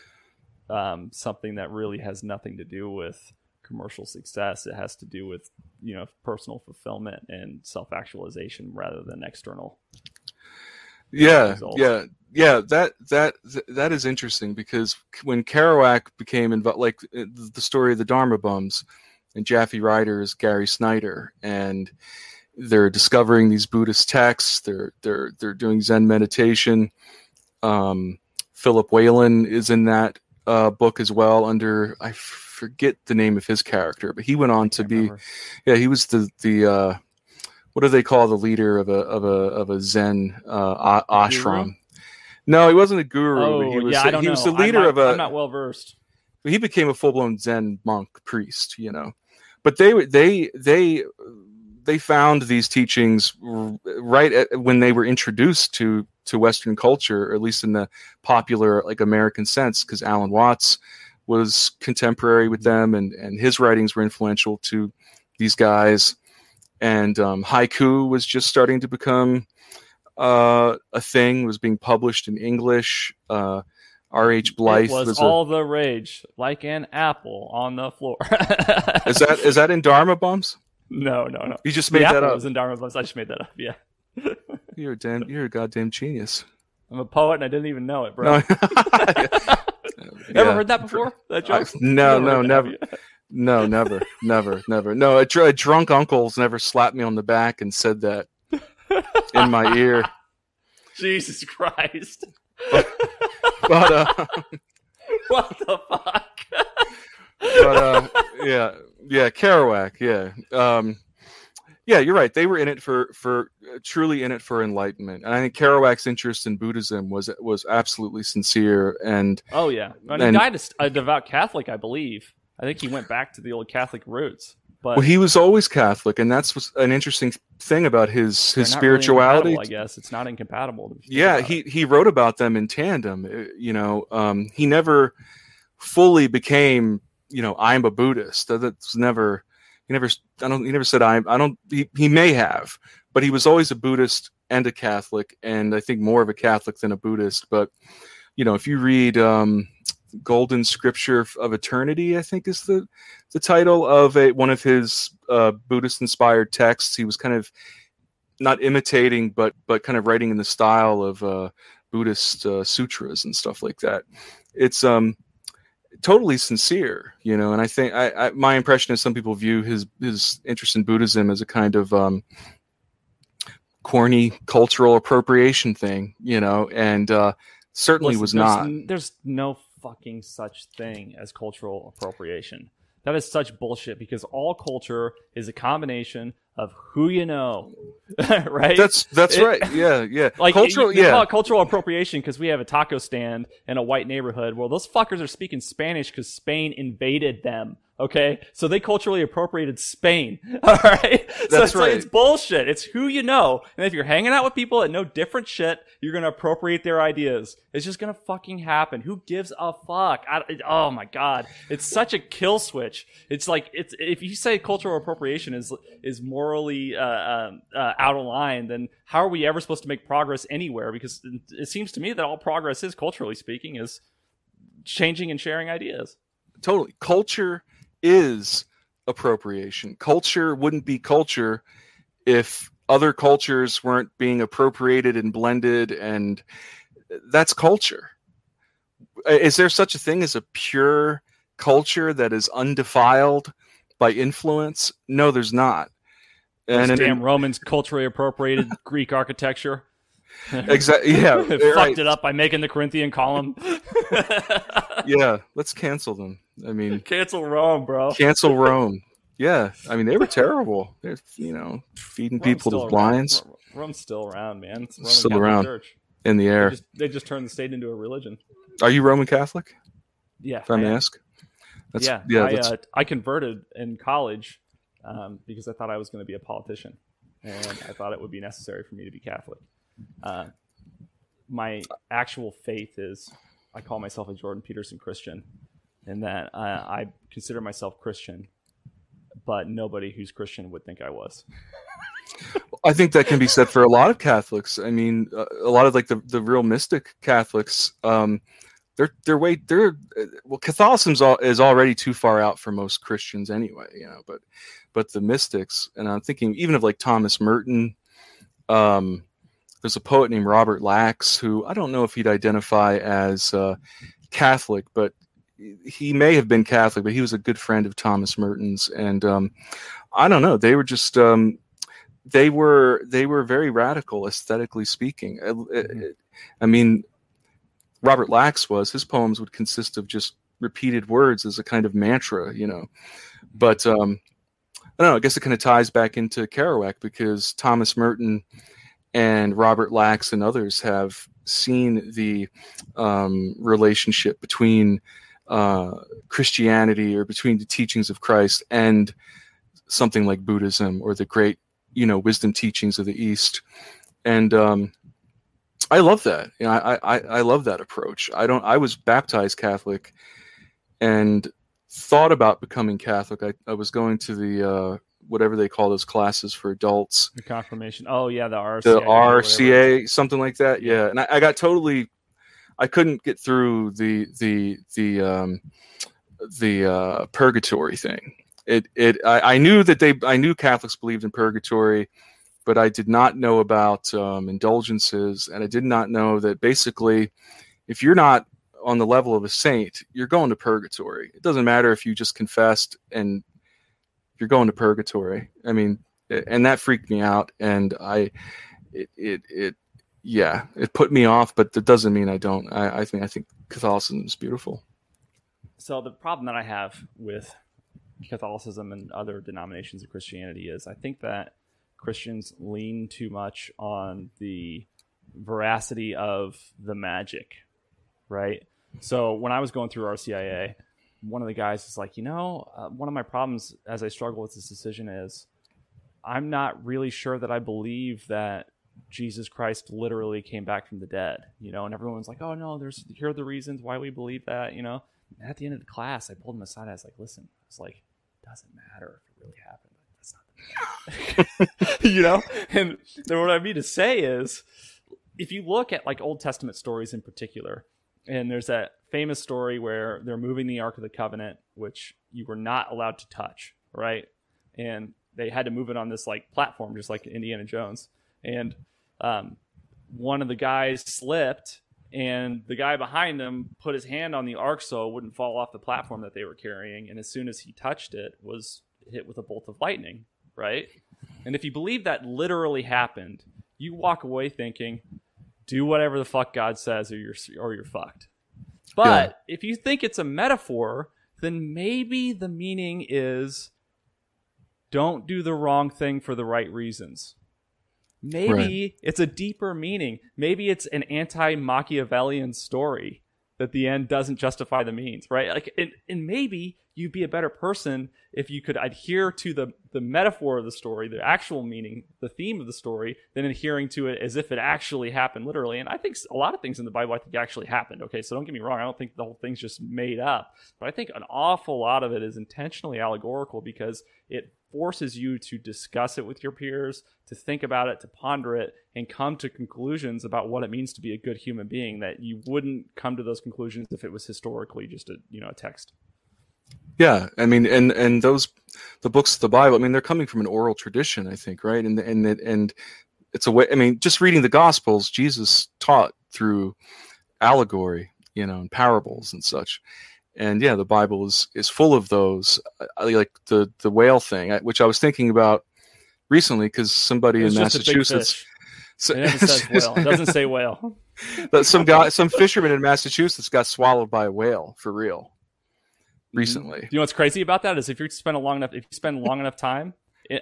um, something that really has nothing to do with commercial success. It has to do with you know personal fulfillment and self actualization rather than external. Yeah, yeah, yeah. That that that is interesting because when Kerouac became involved, like uh, the story of the Dharma Bums and Japhy Ryder is Gary Snyder, and they're discovering these Buddhist texts. They're they're they're doing Zen meditation. Um, Philip Whalen is in that uh, book as well. Under I forget the name of his character, but he went on to be, remember. yeah, he was the the uh, what do they call the leader of a of a of a Zen uh, ashram? No, he wasn't a guru. Oh, he was, yeah, I don't he know. was the leader not, of a. I'm not well versed. He became a full blown Zen monk priest, you know but they they they they found these teachings right at, when they were introduced to to Western culture, or at least in the popular like American sense, because Alan Watts was contemporary with them, and and his writings were influential to these guys. And um, haiku was just starting to become uh, a thing. Was being published in English. Uh, R.H. Blyth it was, was all a, the rage, like an apple on the floor. is that is that in Dharma Bums? No, no, no. You just made the that up. was in Dharma Bums. I just made that up. Yeah. you're a damn. You're a goddamn genius. I'm a poet and I didn't even know it, bro. No. yeah. Ever heard that before? That joke? I, no, no, never. No, never, never, never. No, a, dr- a drunk uncle's never slapped me on the back and said that in my ear. Jesus Christ. but, but uh, what the fuck? but uh, yeah, yeah, Kerouac, yeah, um, yeah, you're right. They were in it for for uh, truly in it for enlightenment, and I think Kerouac's interest in Buddhism was was absolutely sincere. And oh yeah, and, And- he died a, a devout Catholic, I believe. I think he went back to the old Catholic roots. But well, he was always Catholic, and that's an interesting thing about his his not really spirituality. I guess it's not incompatible. if you think yeah he it. he wrote about them in tandem uh, you know um he never fully became you know i'm a buddhist that's never he never i don't he never said i'm i don't he, he may have but he was always a buddhist and a catholic and i think more of a catholic than a buddhist but you know if you read um golden scripture of eternity i think is the the title of a one of his uh buddhist inspired texts. He was kind of not imitating but but kind of writing in the style of uh buddhist uh, sutras and stuff like that. It's um totally sincere you know and i think I, I my impression is some people view his his interest in buddhism as a kind of um corny cultural appropriation thing you know and uh certainly Listen, was there's not. n- There's no fucking such thing as cultural appropriation. That is such bullshit because all culture is a combination of who you know, right? that's that's It- right yeah yeah like cultural you, you call yeah it cultural appropriation because we have a taco stand in a white neighborhood. Well, those fuckers are speaking Spanish because Spain invaded them. Okay, so they culturally appropriated Spain. All right, so That's it's like, right. it's bullshit. It's who you know, and if you're hanging out with people that know different shit, you're gonna appropriate their ideas. It's just gonna fucking happen. Who gives a fuck? I, it- oh my god, it's such a kill switch. It's like it's if you say cultural appropriation is is morally uh, um, uh, out of line, then how are we ever supposed to make progress anywhere? Because it seems to me that all progress is, culturally speaking, is changing and sharing ideas. totally culture is appropriation culture wouldn't be culture if other cultures weren't being appropriated and blended and that's culture is there such a thing as a pure culture that is undefiled by influence no there's not Those and, damn Romans culturally appropriated Greek architecture. exactly yeah Fucked right. it up by making the Corinthian column. yeah let's cancel them i mean Cancel Rome, bro. cancel rome yeah i mean they were terrible they're you know feeding Rome's people to blinds Rome's still around, man. It's Roman Still Catholic around. Church. in the They air just, they just turned the state into a religion. Are you Roman Catholic? Yeah, If I may ask. That's, yeah, yeah. I, that's, uh, I converted in college um, because I thought I was going to be a politician, and I thought it would be necessary for me to be Catholic. Uh, my actual faith is I call myself a Jordan Peterson Christian, in that I consider myself Christian, but nobody who's Christian would think I was. I think that can be said for a lot of Catholics. I mean, uh, a lot of like the, the real mystic Catholics. Um, they're they're way they're uh, well Catholicism is already too far out for most Christians anyway. You know, but but the mystics, and I'm thinking even of like Thomas Merton. Um, there's a poet named Robert Lax who I don't know if he'd identify as uh, Catholic, but he may have been Catholic, but he was a good friend of Thomas Merton's, and um, I don't know. They were just um, they were they were very radical aesthetically speaking. Uh, uh, I mean, Robert Lax was his poems would consist of just repeated words as a kind of mantra, you know. But um, I don't know. I guess it kind of ties back into Kerouac because Thomas Merton and Robert Lax and others have seen the um, relationship between uh, Christianity or between the teachings of Christ and something like Buddhism or the great, you know, wisdom teachings of the East. And um, I love that. You know, I, I I love that approach. I don't. I was baptized Catholic, and thought about becoming Catholic. I, I was going to the uh, whatever they call those classes for adults, The confirmation. Oh yeah, the RCA. the. RCA, something like that. Yeah, and I, I got totally. I couldn't get through the the the um, the uh, purgatory thing. It it I, I knew that they I knew Catholics believed in purgatory, but I did not know about um, indulgences, and I did not know that basically, if you're not on the level of a saint, you're going to purgatory. It doesn't matter if you just confessed and you're going to purgatory. I mean, and that freaked me out, and I it it, it yeah, it put me off, but that doesn't mean I don't. I, I think I think Catholicism is beautiful. So the problem that I have with Catholicism and other denominations of Christianity is I think that Christians lean too much on the veracity of the magic, right? So when I was going through RCIA, one of the guys is like, you know, uh, one of my problems as I struggle with this decision is I'm not really sure that I believe that Jesus Christ literally came back from the dead, you know, and everyone's like, oh no, there's here are the reasons why we believe that, you know. And at the end of the class, I pulled him aside. I was like, listen, it's like, it doesn't matter if it really happened. That's not the you know? And then what I mean to say is if you look at like Old Testament stories in particular, and there's that famous story where they're moving the Ark of the Covenant, which you were not allowed to touch, right? And they had to move it on this like platform, just like Indiana Jones. And um, one of the guys slipped, and the guy behind him put his hand on the ark so it wouldn't fall off the platform that they were carrying. And as soon as he touched it, was hit with a bolt of lightning, right? And if you believe that literally happened, you walk away thinking, do whatever the fuck God says, or you're or you're fucked. But yeah. if you think it's a metaphor, then maybe the meaning is don't do the wrong thing for the right reasons. Maybe right. it's a deeper meaning. Maybe it's an anti Machiavellian story that the end doesn't justify the means, right? Like, and, and maybe you'd be a better person if you could adhere to the the metaphor of the story, the actual meaning, the theme of the story, than adhering to it as if it actually happened literally. And I think a lot of things in the Bible I think actually happened. Okay, so don't get me wrong, I don't think the whole thing's just made up, but I think an awful lot of it is intentionally allegorical because it forces you to discuss it with your peers, to think about it, to ponder it, and come to conclusions about what it means to be a good human being that you wouldn't come to those conclusions if it was historically just a you know a text. Yeah, I mean, and and those the books of the Bible. I mean, they're coming from an oral tradition, I think, right? And and and it's a way. I mean, just reading the Gospels, Jesus taught through allegory, you know, and parables and such. And yeah, the Bible is is full of those, like the the whale thing, which I was thinking about recently because somebody in Massachusetts. So, it never says whale. It doesn't say whale. some guy, some fisherman in Massachusetts got swallowed by a whale for real recently. You know what's crazy about that is if you spend a long enough if you spend long enough time,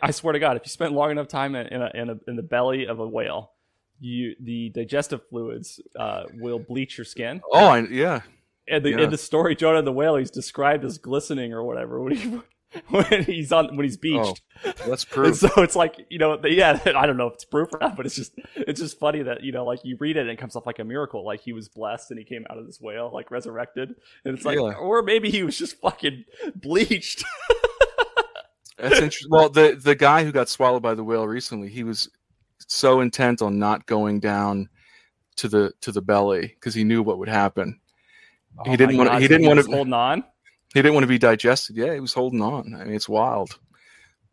I swear to God, if you spend long enough time in a, in, a, in the belly of a whale, you the digestive fluids uh, will bleach your skin. Oh, I, yeah. And the yeah. in the story, Jonah and the whale, he's described as glistening or whatever when he when he's on when he's oh, beached. Oh, that's proof. And so it's like you know, yeah. I don't know if it's proof or not, but it's just it's just funny that you know, like you read it and it comes off like a miracle, like he was blessed and he came out of this whale like resurrected, and it's like, yeah. or maybe he was just fucking bleached. that's interesting. Well, the the guy who got swallowed by the whale recently, he was so intent on not going down to the to the belly because he knew what would happen. Oh he didn't want. He didn't want to holding on he didn't want to be digested. Yeah, he was holding on. I mean, it's wild.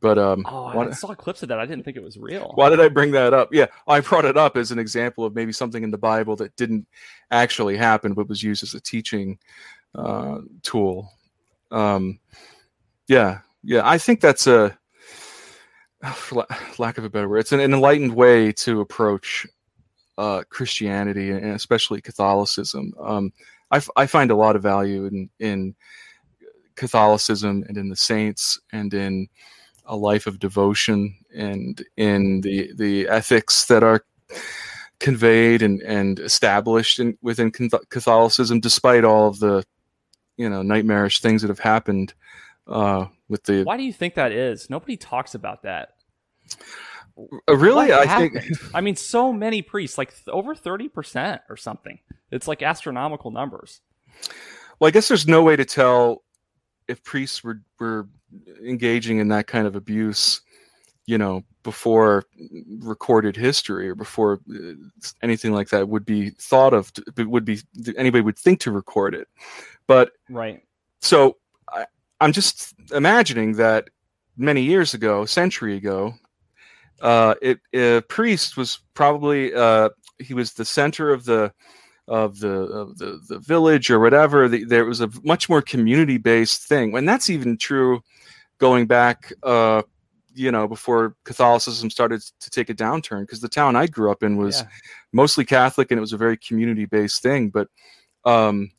But um, oh, I why, saw clips of that. I didn't think it was real. Why did I bring that up? Yeah, I brought it up as an example of maybe something in the Bible that didn't actually happen, but was used as a teaching uh, tool. Um, yeah, yeah, I think that's a, for lack of a better word, it's an, an enlightened way to approach uh, Christianity and especially Catholicism. Um, I, f- I find a lot of value in in Catholicism and in the saints and in a life of devotion and in the the ethics that are conveyed and and established in, within Catholicism, despite all of the you know nightmarish things that have happened uh, with the. Why do you think that is? Nobody talks about that. Uh, really, I think. I mean, so many priests, like over thirty percent or something. It's like astronomical numbers. Well, I guess there's no way to tell if priests were were engaging in that kind of abuse, you know, before recorded history or before uh, anything like that would be thought of, would be anybody would think to record it. But right. So I, I'm just imagining that many years ago, century ago, uh, it, a priest was probably uh, he was the center of the of the of the, the village or whatever. The, there was a much more community based thing, and that's even true going back uh, you know, before Catholicism started to take a downturn. Because the town I grew up in was Yeah. mostly Catholic and it was a very community based thing. But um,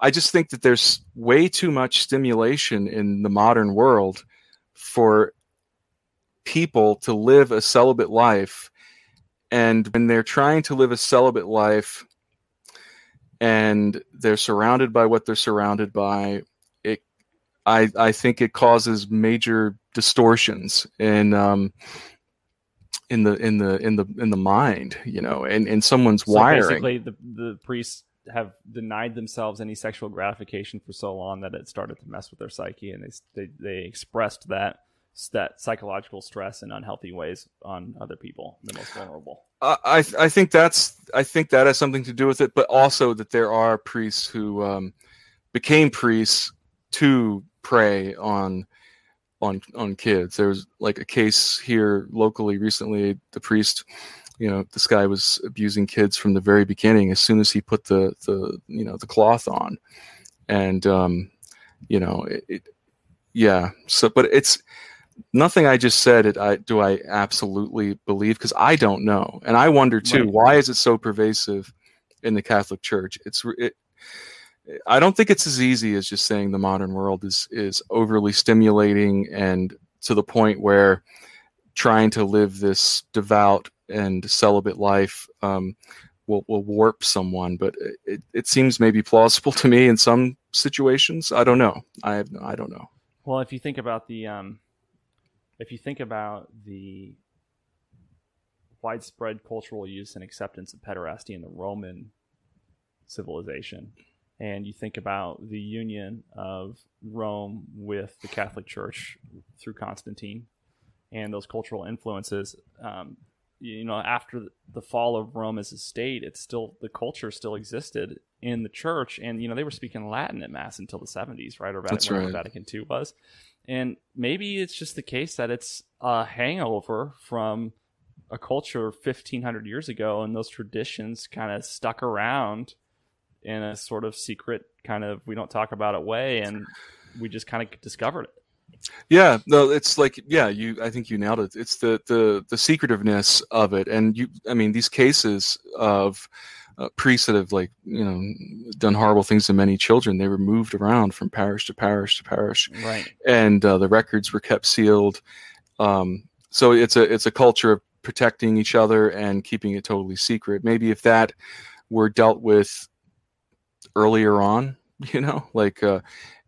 I just think that there's way too much stimulation in the modern world for people to live a celibate life. And when they're trying to live a celibate life and they're surrounded by what they're surrounded by, it I I think it causes major distortions in um in the in the in the in the mind, you know, and in someone's So wiring. basically, the the priests have denied themselves any sexual gratification for so long that it started to mess with their psyche, and they they, they expressed that that psychological stress in unhealthy ways on other people, the most vulnerable. I I think that's I think that has something to do with it, but also that there are priests who um, became priests to prey on on on kids. There was like a case here locally recently. The priest, you know, this guy was abusing kids from the very beginning. As soon as he put the the you know the cloth on, and um, you know it, it yeah. So, but it's nothing I just said. It I do I absolutely believe because I don't know, and I wonder too Right. why is it so pervasive in the Catholic Church? It's it, I don't think it's as easy as just saying the modern world is is overly stimulating and to the point where trying to live this devout and celibate life um, will will warp someone. But it, it seems maybe plausible to me in some situations. I don't know. I I don't know. Well, if you think about the um, if you think about the widespread cultural use and acceptance of pederasty in the Roman civilization, and you think about the union of Rome with the Catholic Church through Constantine and those cultural influences, um, you know, after the fall of Rome as a state, it's still the culture still existed in the church, and you know they were speaking Latin at mass until the seventies, right? Or That's right. Vatican II was, and maybe it's just the case that it's a hangover from a culture 1500 years ago and those traditions kind of stuck around in a sort of secret kind of we don't talk about it way and we just kind of discovered it Yeah, no, it's like yeah, you. I think you nailed it. It's the the the secretiveness of it, and you. I mean, these cases of uh, priests that have like you know done horrible things to many children. They were moved around from parish to parish to parish, right and uh, the records were kept sealed. Um, so it's a it's a culture of protecting each other and keeping it totally secret. Maybe if that were dealt with earlier on, you know, like uh,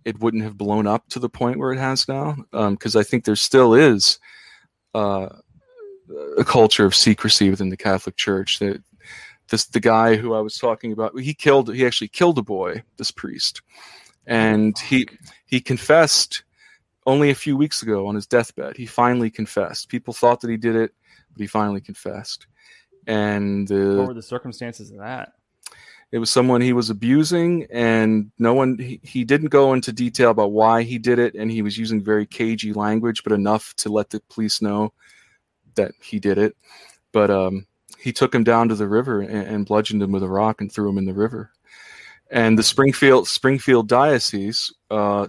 it wouldn't have blown up to the point where it has now. Because I think there still is uh, a culture of secrecy within the Catholic Church. That this the guy who I was talking about, he killed. He actually killed a boy. This priest, and he he confessed only a few weeks ago on his deathbed. He finally confessed. People thought that he did it, but he finally confessed. And what uh, were the circumstances of that it was someone he was abusing, and no one, he, he didn't go into detail about why he did it, and he was using very cagey language, but enough to let the police know that he did it. But um, he took him down to the river and, and bludgeoned him with a rock and threw him in the river. And the Springfield Springfield diocese uh,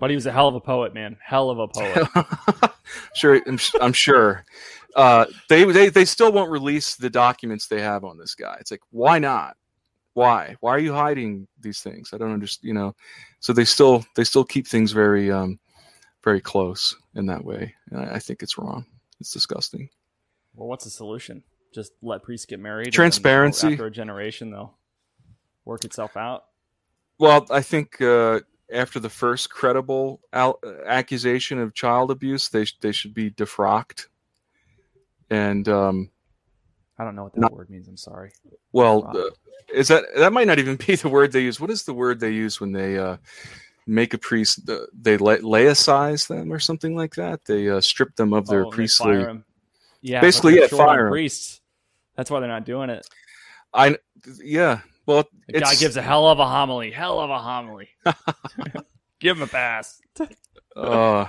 but he was a hell of a poet man hell of a poet sure, I'm, I'm sure. Uh, they, they they still won't release the documents they have on this guy. It's like, why not? Why? Why are you hiding these things? I don't understand. You know, so they still they still keep things very um, very close in that way. And I, I think it's wrong. It's disgusting. well what's the solution just let priests get married then Transparency. after a generation they'll work itself out Well, I think uh, after the first credible al- accusation of child abuse, they sh- they should be defrocked. And um, i don't know what that Not- word means i'm sorry Well, uh, is that that might not even be the word they use? What is the word they use when they uh, make a priest? Uh, they la- laicize them or something like that. They uh, strip them of their Oh, priestly. yeah Basically, yeah, fire priests that's why they're not doing it I yeah. Well, The guy gives a hell of a homily. Hell of a homily. Give him a pass. uh,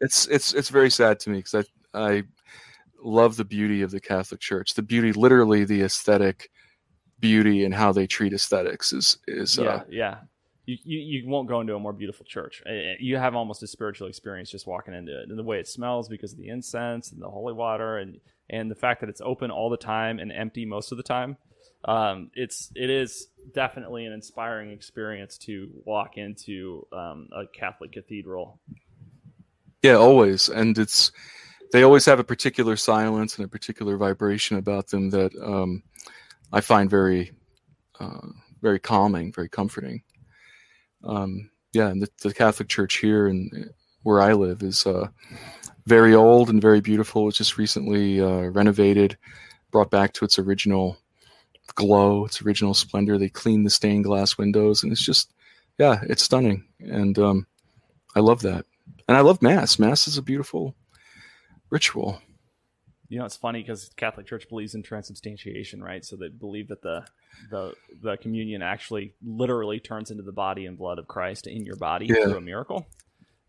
it's it's it's very sad to me because I I love the beauty of the Catholic Church. The beauty, literally, the aesthetic beauty and how they treat aesthetics is is yeah, uh, yeah. you, you, you won't go into a more beautiful church. Eh, eh, You have almost a spiritual experience just walking into it, and the way it smells because of the incense and the holy water, and and the fact that it's open all the time and empty most of the time. Um, it's it is definitely an inspiring experience to walk into um, a Catholic cathedral. Yeah, always, and it's they always have a particular silence and a particular vibration about them that um, I find very, uh, very calming, very comforting. Um, yeah, and the, the Catholic Church here and where I live is uh, very old and very beautiful. It was just recently uh, renovated, brought back to its original glow, its original splendor. They cleaned the stained glass windows, and it's just, yeah, it's stunning, and um, I love that. And I love Mass. Mass is a beautiful ritual. You know, it's funny because Catholic Church believes in transubstantiation, right? So they believe that the the the communion actually literally turns into the body and blood of Christ in your body Yeah. through a miracle.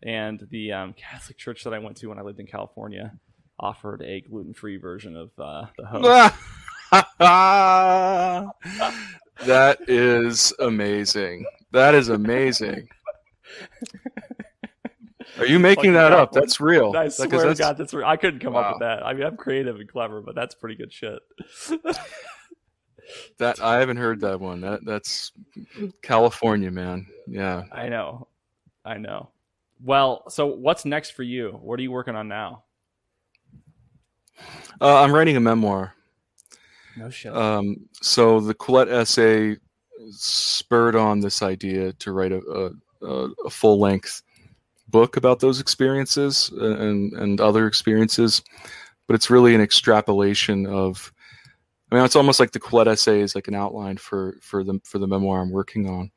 And the um, Catholic Church that I went to when I lived in California offered a gluten free version of uh, the host. that is amazing. That is amazing. Are you making that up? That's real. I swear to that's- God, that's real. I couldn't come up with that. I mean, I'm creative and clever, but that's pretty good shit. That I haven't heard that one. That that's California, man. Yeah. I know, I know. Well, so what's next for you? What are you working on now? Uh, I'm writing a memoir. No shit. Um, so the Quillette essay spurred on this idea to write a, a, a, full length book about those experiences and, and other experiences. But it's really an extrapolation of, I mean, it's almost like the Quillette essay is like an outline for, for the, for the memoir I'm working on.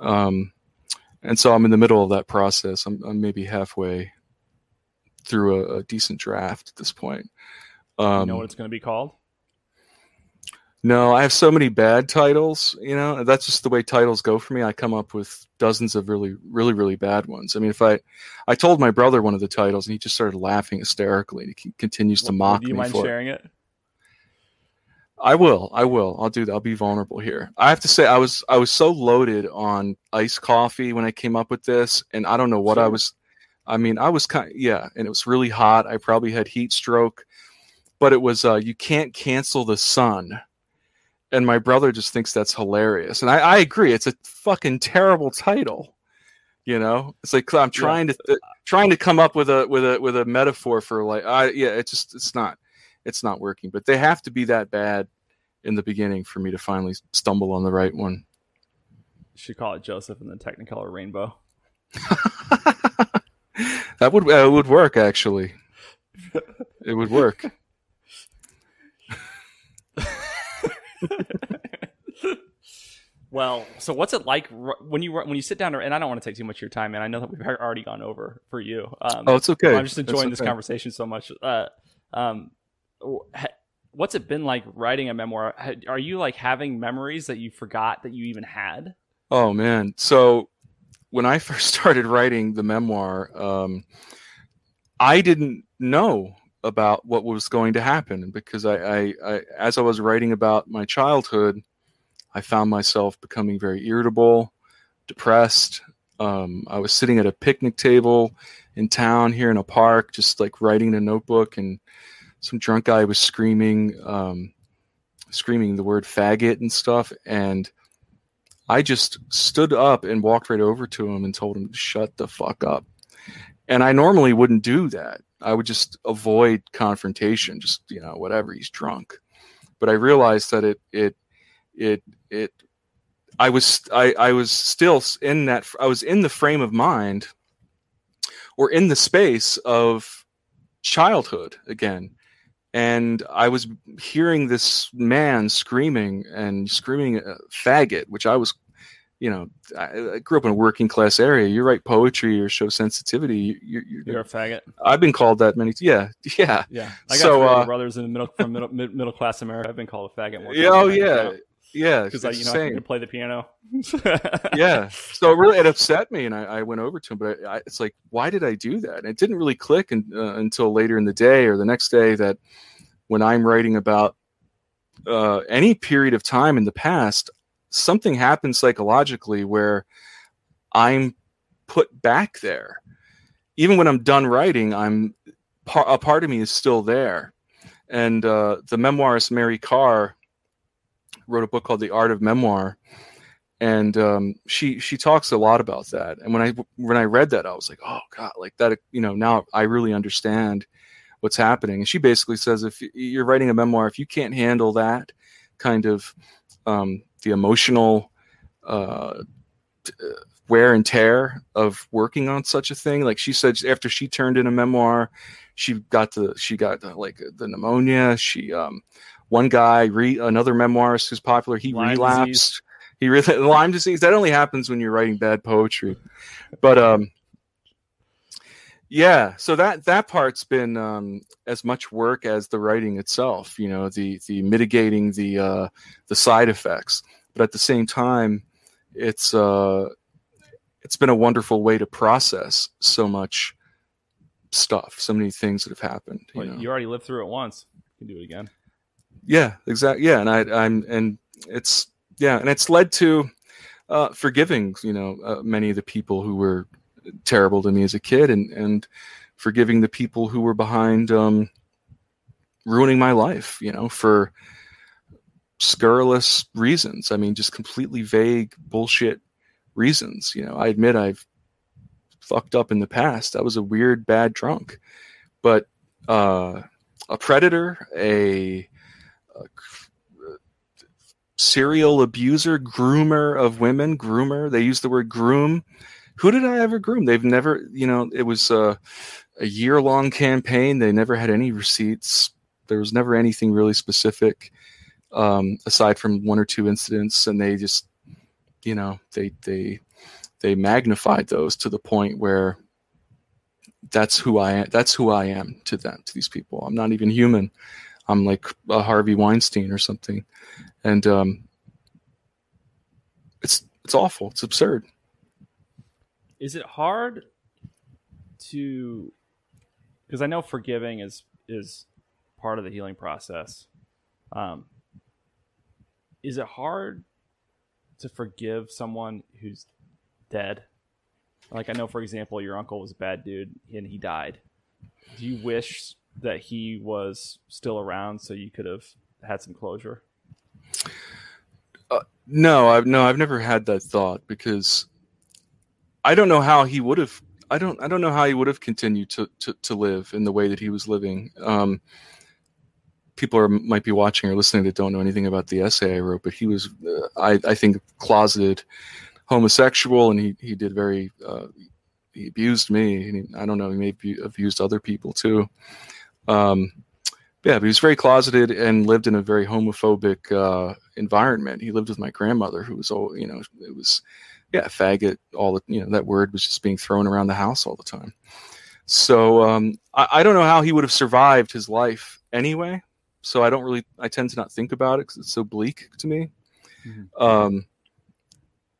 Um, and so I'm in the middle of that process. I'm, I'm maybe halfway through a, a decent draft at this point. Um, you know what it's going to be called? no, I have so many bad titles. You know, that's just the way titles go for me. I come up with dozens of really, really, really bad ones. I mean, if I, I told my brother one of the titles, and he just started laughing hysterically. And he continues to mock Do you me mind for it. sharing it? I will. I will. I'll do that. I'll be vulnerable here. I have to say, I was I was so loaded on iced coffee when I came up with this, and I don't know what I was. I mean, I was kind. yeah, and it was really hot. I probably had heat stroke, but it was. uh You can't cancel the sun, and my brother just thinks that's hilarious, and I, I agree. It's a fucking terrible title. You know, it's like I'm trying to th- trying to come up with a with a with a metaphor for like I yeah. It's just it's not it's not working. But they have to be that bad in the beginning for me to finally stumble on the right one. Should call it Joseph and the Technicolor Rainbow. that would uh, would work actually. It would work. well, so what's it like when you when you sit down? And I don't want to take too much of your time, and I know that we've already gone over for you. Um, Oh, it's okay. I'm just enjoying this conversation so much. Uh, um, what's it been like writing a memoir? Are you like having memories that you forgot that you even had? Oh man. So when I first started writing the memoir, um, I didn't know about what was going to happen because I, I, I, as I was writing about my childhood, I found myself becoming very irritable, depressed. Um, I was sitting at a picnic table in town here in a park, just like writing in a notebook, and some drunk guy was screaming, um, screaming the word faggot and stuff, and I just stood up and walked right over to him and told him to shut the fuck up. And I normally wouldn't do that. I would just avoid confrontation, just you know, whatever. He's drunk. But I realized that it it it it I was I I was still in that I was in the frame of mind or in the space of childhood again and I was hearing this man screaming and screaming uh, faggot, which I was, you know, I, I grew up in a working class area. You write poetry or show sensitivity. You, you, you, You're a faggot. I've been called that many. Yeah, yeah, Yeah, I got So, uh, brothers in the middle from middle middle class America. I've been called a faggot more. yeah. Oh yeah, yeah. because I it's you know I can play the piano. yeah. So it really it upset me, and I, I went over to him. But I, I, it's like, why did I do that? And it didn't really click in, uh, until later in the day or the next day that when I'm writing about uh, any period of time in the past, something happens psychologically where I'm put back there. Even when I'm done writing, I'm a part of me is still there. And uh, the memoirist Mary Karr wrote a book called The Art of Memoir, and um, she she talks a lot about that. And when I when I read that, I was like, oh god, like that. You know, now I really understand what's happening. And she basically says, if you're writing a memoir, if you can't handle that kind of um, the emotional uh, wear and tear of working on such a thing. Like she said, after she turned in a memoir, she got the she got the, like the pneumonia. She um, one guy re another memoirist who's popular. He Lyme relapsed. Disease. He really Lyme disease. That only happens when you're writing bad poetry, but um, yeah. So that that part's been um, as much work as the writing itself. You know, the the mitigating the uh, the side effects, but at the same time, it's uh, it's been a wonderful way to process so much stuff, so many things that have happened. You, well, you already lived through it once. You can do it again. Yeah, exactly. Yeah, and I, I'm, and it's yeah, and it's led to uh, forgiving, you know, uh, many of the people who were terrible to me as a kid, and and forgiving the people who were behind um, ruining my life, you know, for scurrilous reasons. I mean, just completely vague bullshit reasons. You know, I admit I've fucked up in the past. I was a weird, bad drunk, but uh, a predator, a serial abuser, groomer of women, groomer. They use the word groom. Who did I ever groom? They've never, you know, it was a, a year long campaign. They never had any receipts. There was never anything really specific um, aside from one or two incidents, and they just you know they they they magnified those to the point where that's who I am. That's who I am to them, to these people. I'm not even human. I'm like a Harvey Weinstein or something, and um, it's it's awful. It's absurd. Is it hard to? Because I know forgiving is is part of the healing process. Um, is it hard to forgive someone who's dead? Like I know, for example, your uncle was a bad dude and he died. Do you wish that he was still around so you could have had some closure? Uh, no, I've no, I've never had that thought because I don't know how he would have. I don't. I don't know how he would have continued to, to, to live in the way that he was living. Um, people are might be watching or listening that don't know anything about the essay I wrote, but he was, uh, I, I think, closeted homosexual, and he he did very uh, he abused me. And he, I don't know, he may have abused other people too. Um, yeah, he was very closeted and lived in a very homophobic uh, environment. He lived with my grandmother, who was, all you know, it was, yeah, faggot. All the, you know, that word was just being thrown around the house all the time. So um, I, I don't know how he would have survived his life anyway so I don't really I tend to not think about it because it's so bleak to me. Mm-hmm. Um,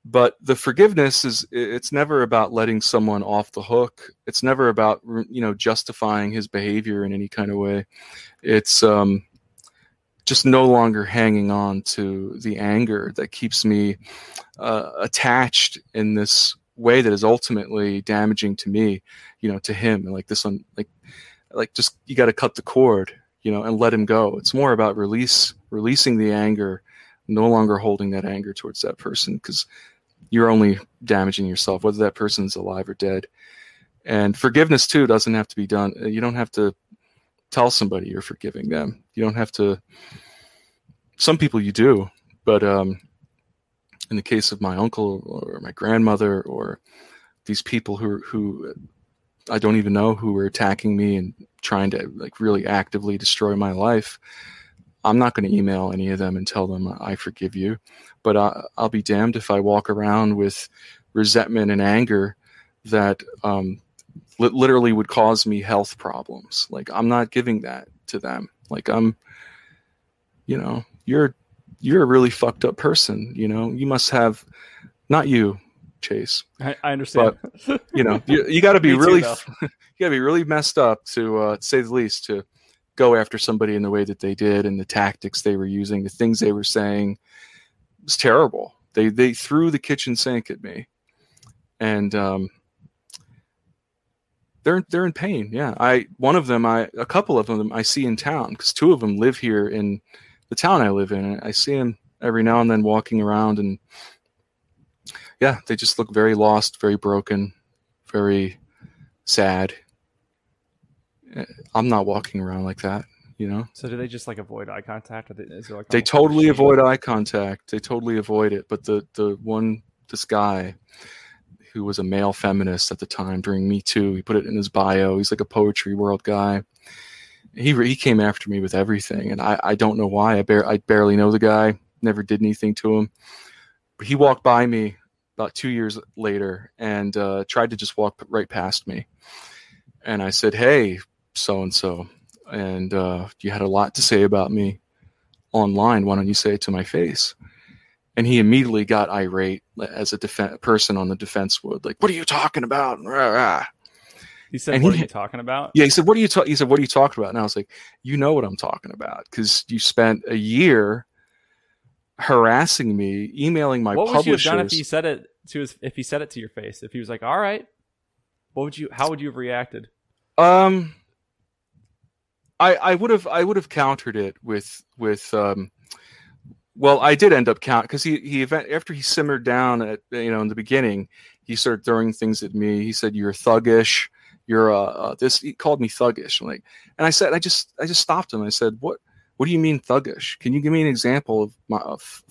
but the forgiveness is it's never about letting someone off the hook. It's never about you know justifying his behavior in any kind of way. It's um, just no longer hanging on to the anger that keeps me uh, attached in this way that is ultimately damaging to me, you know, to him. And like this one, like like just you got to cut the cord you know, and let him go. It's more about release, releasing the anger, no longer holding that anger towards that person because you're only damaging yourself, whether that person's alive or dead. And forgiveness too doesn't have to be done. Uh, you don't have to tell somebody you're forgiving them. You don't have to. Some people you do, but um, in the case of my uncle or my grandmother or these people who who I don't even know who were attacking me and trying to like really actively destroy my life. I'm not going to email any of them and tell them I forgive you, but I, will be damned if I walk around with resentment and anger that um, li- literally would cause me health problems. Like I'm not giving that to them. Like I'm, you know, you're you're a really fucked up person. You know, you must have, not you, Chase. I, I understand. But you know, you, you got to be really, too, you got to be really messed up to, uh, to say the least, to go after somebody in the way that they did and the tactics they were using, the things they were saying. Was terrible. They they threw the kitchen sink at me, and um, they're they're in pain. Yeah, I one of them, I a couple of them I see in town because two of them live here in the town I live in. I see them every now and then walking around, and yeah, they just look very lost, very broken, very sad. I'm not walking around like that, you know. So do they just like avoid eye contact? Or they, is there like They like totally avoid eye contact. They totally avoid it. But the the one this guy who was a male feminist at the time during Me Too, he put it in his bio. He's like a poetry world guy. He he came after me with everything, and I I don't know why. I bar- I barely know the guy. Never did anything to him. But he walked by me about two years later and uh, tried to just walk right past me. And I said, "Hey, so and so, and uh, you had a lot to say about me online. Why don't you say it to my face?" And he immediately got irate as a person on the defense would, like, "What are you talking about?" Rah, rah. He said, and "What he- are you talking about?" Yeah, he said, "What are you?" Ta-? He said, "What are you talking about?" And I was like, "You know what I'm talking about because you spent a year harassing me, emailing my what would you have done if he said it to his? If he said it to your face? If he was like, "All right," what would you? How would you have reacted? Um, I I would have I would have countered it with with um, well I did end up count because he he after he simmered down at you know in the beginning he started throwing things at me. He said you're thuggish. You're uh, uh this. He called me thuggish. I'm like, and I said I just I just stopped him. I said what what do you mean thuggish? Can you give me an example of my of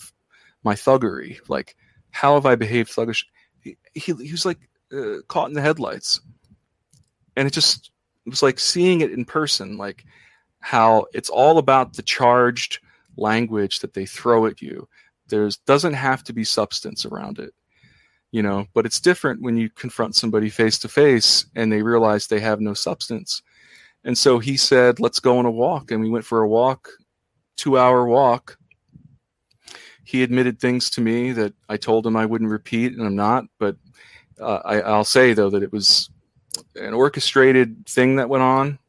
my thuggery? Like how have I behaved thuggish? He he, he was like uh, caught in the headlights, and it just it was like seeing it in person, like how it's all about the charged language that they throw at you. There's doesn't have to be substance around it, you know. But it's different when you confront somebody face to face and they realize they have no substance. And so he said, "Let's go on a walk," and we went for a walk, two-hour walk. He admitted things to me that I told him I wouldn't repeat, and I'm not. But uh, I, I'll say though that it was an orchestrated thing that went on.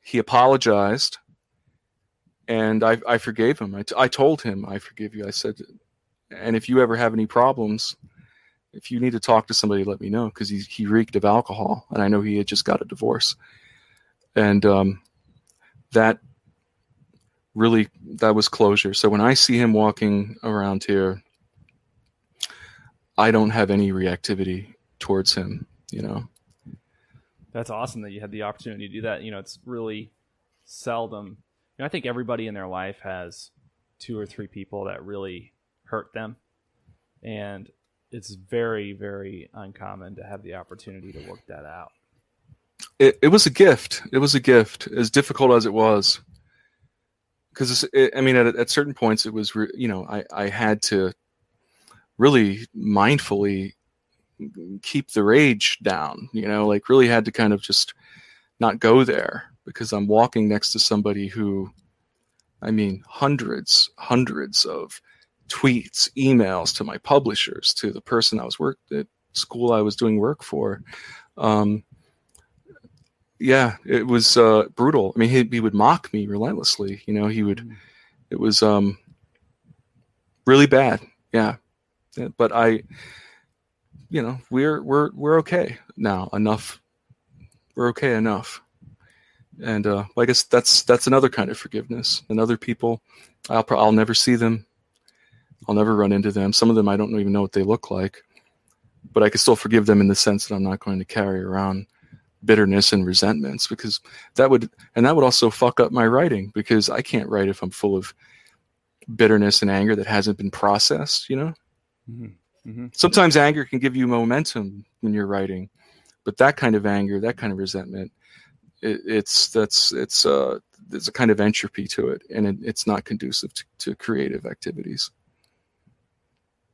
He apologized, and I, I forgave him. I, t- I told him, I forgive you. I said, and if you ever have any problems, if you need to talk to somebody, let me know because he, he reeked of alcohol, and I know he had just got a divorce. And um, that really, that was closure. So when I see him walking around here, I don't have any reactivity towards him, you know. That's awesome that you had the opportunity to do that. You know, it's really seldom. You know, I think everybody in their life has two or three people that really hurt them, and it's very, very uncommon to have the opportunity to work that out. it, it was a gift. It was a gift, as difficult as it was. Because I mean, at, at certain points, it was re- you know I I had to really mindfully keep the rage down. You know, like really had to kind of just not go there because I'm walking next to somebody who, I mean, hundreds, hundreds of tweets, emails to my publishers, to the person I was work at school I was doing work for. Um, yeah, it was uh, brutal. I mean, he, he would mock me relentlessly. You know, he would. It was um, really bad. Yeah. Yeah, but I, you know, we're we're we're okay now. Enough. We're okay enough. And uh, I guess that's that's another kind of forgiveness. And other people, I'll I'll never see them. I'll never run into them. Some of them I don't even know what they look like, but I can still forgive them in the sense that I'm not going to carry around bitterness and resentments because that would and that would also fuck up my writing because I can't write if I'm full of bitterness and anger that hasn't been processed, you know? Mm-hmm. Mm-hmm. Sometimes anger can give you momentum when you're writing, but that kind of anger, that kind of resentment, it, it's that's it's uh there's a kind of entropy to it and it, it's not conducive to, to creative activities.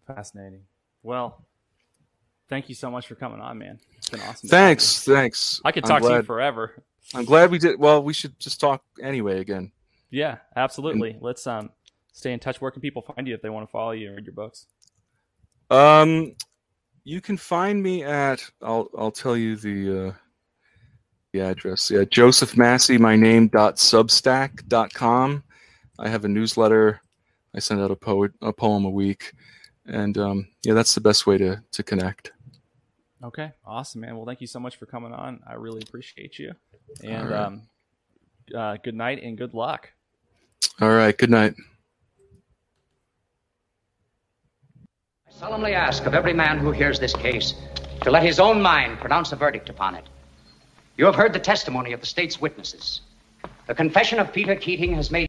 Fascinating. Well, thank you so much for coming on, man. It's been awesome. Thanks, thanks. I could talk to you forever. I'm glad we did. Well, we should just talk anyway again. Yeah, absolutely. Let's um stay in touch. Where can people find you if they want to follow you and read your books? Um, you can find me at I'll I'll tell you the uh, the address. Yeah, Joseph Massey, my name dot substack dot com. I have a newsletter. I send out a poet a poem a week, and um, yeah, that's the best way to to connect. Okay, awesome, man. Well, thank you so much for coming on. I really appreciate you. And right. um, uh, good night and good luck. All right. Good night. I solemnly ask of every man who hears this case to let his own mind pronounce a verdict upon it. You have heard the testimony of the state's witnesses. The confession of Peter Keating has made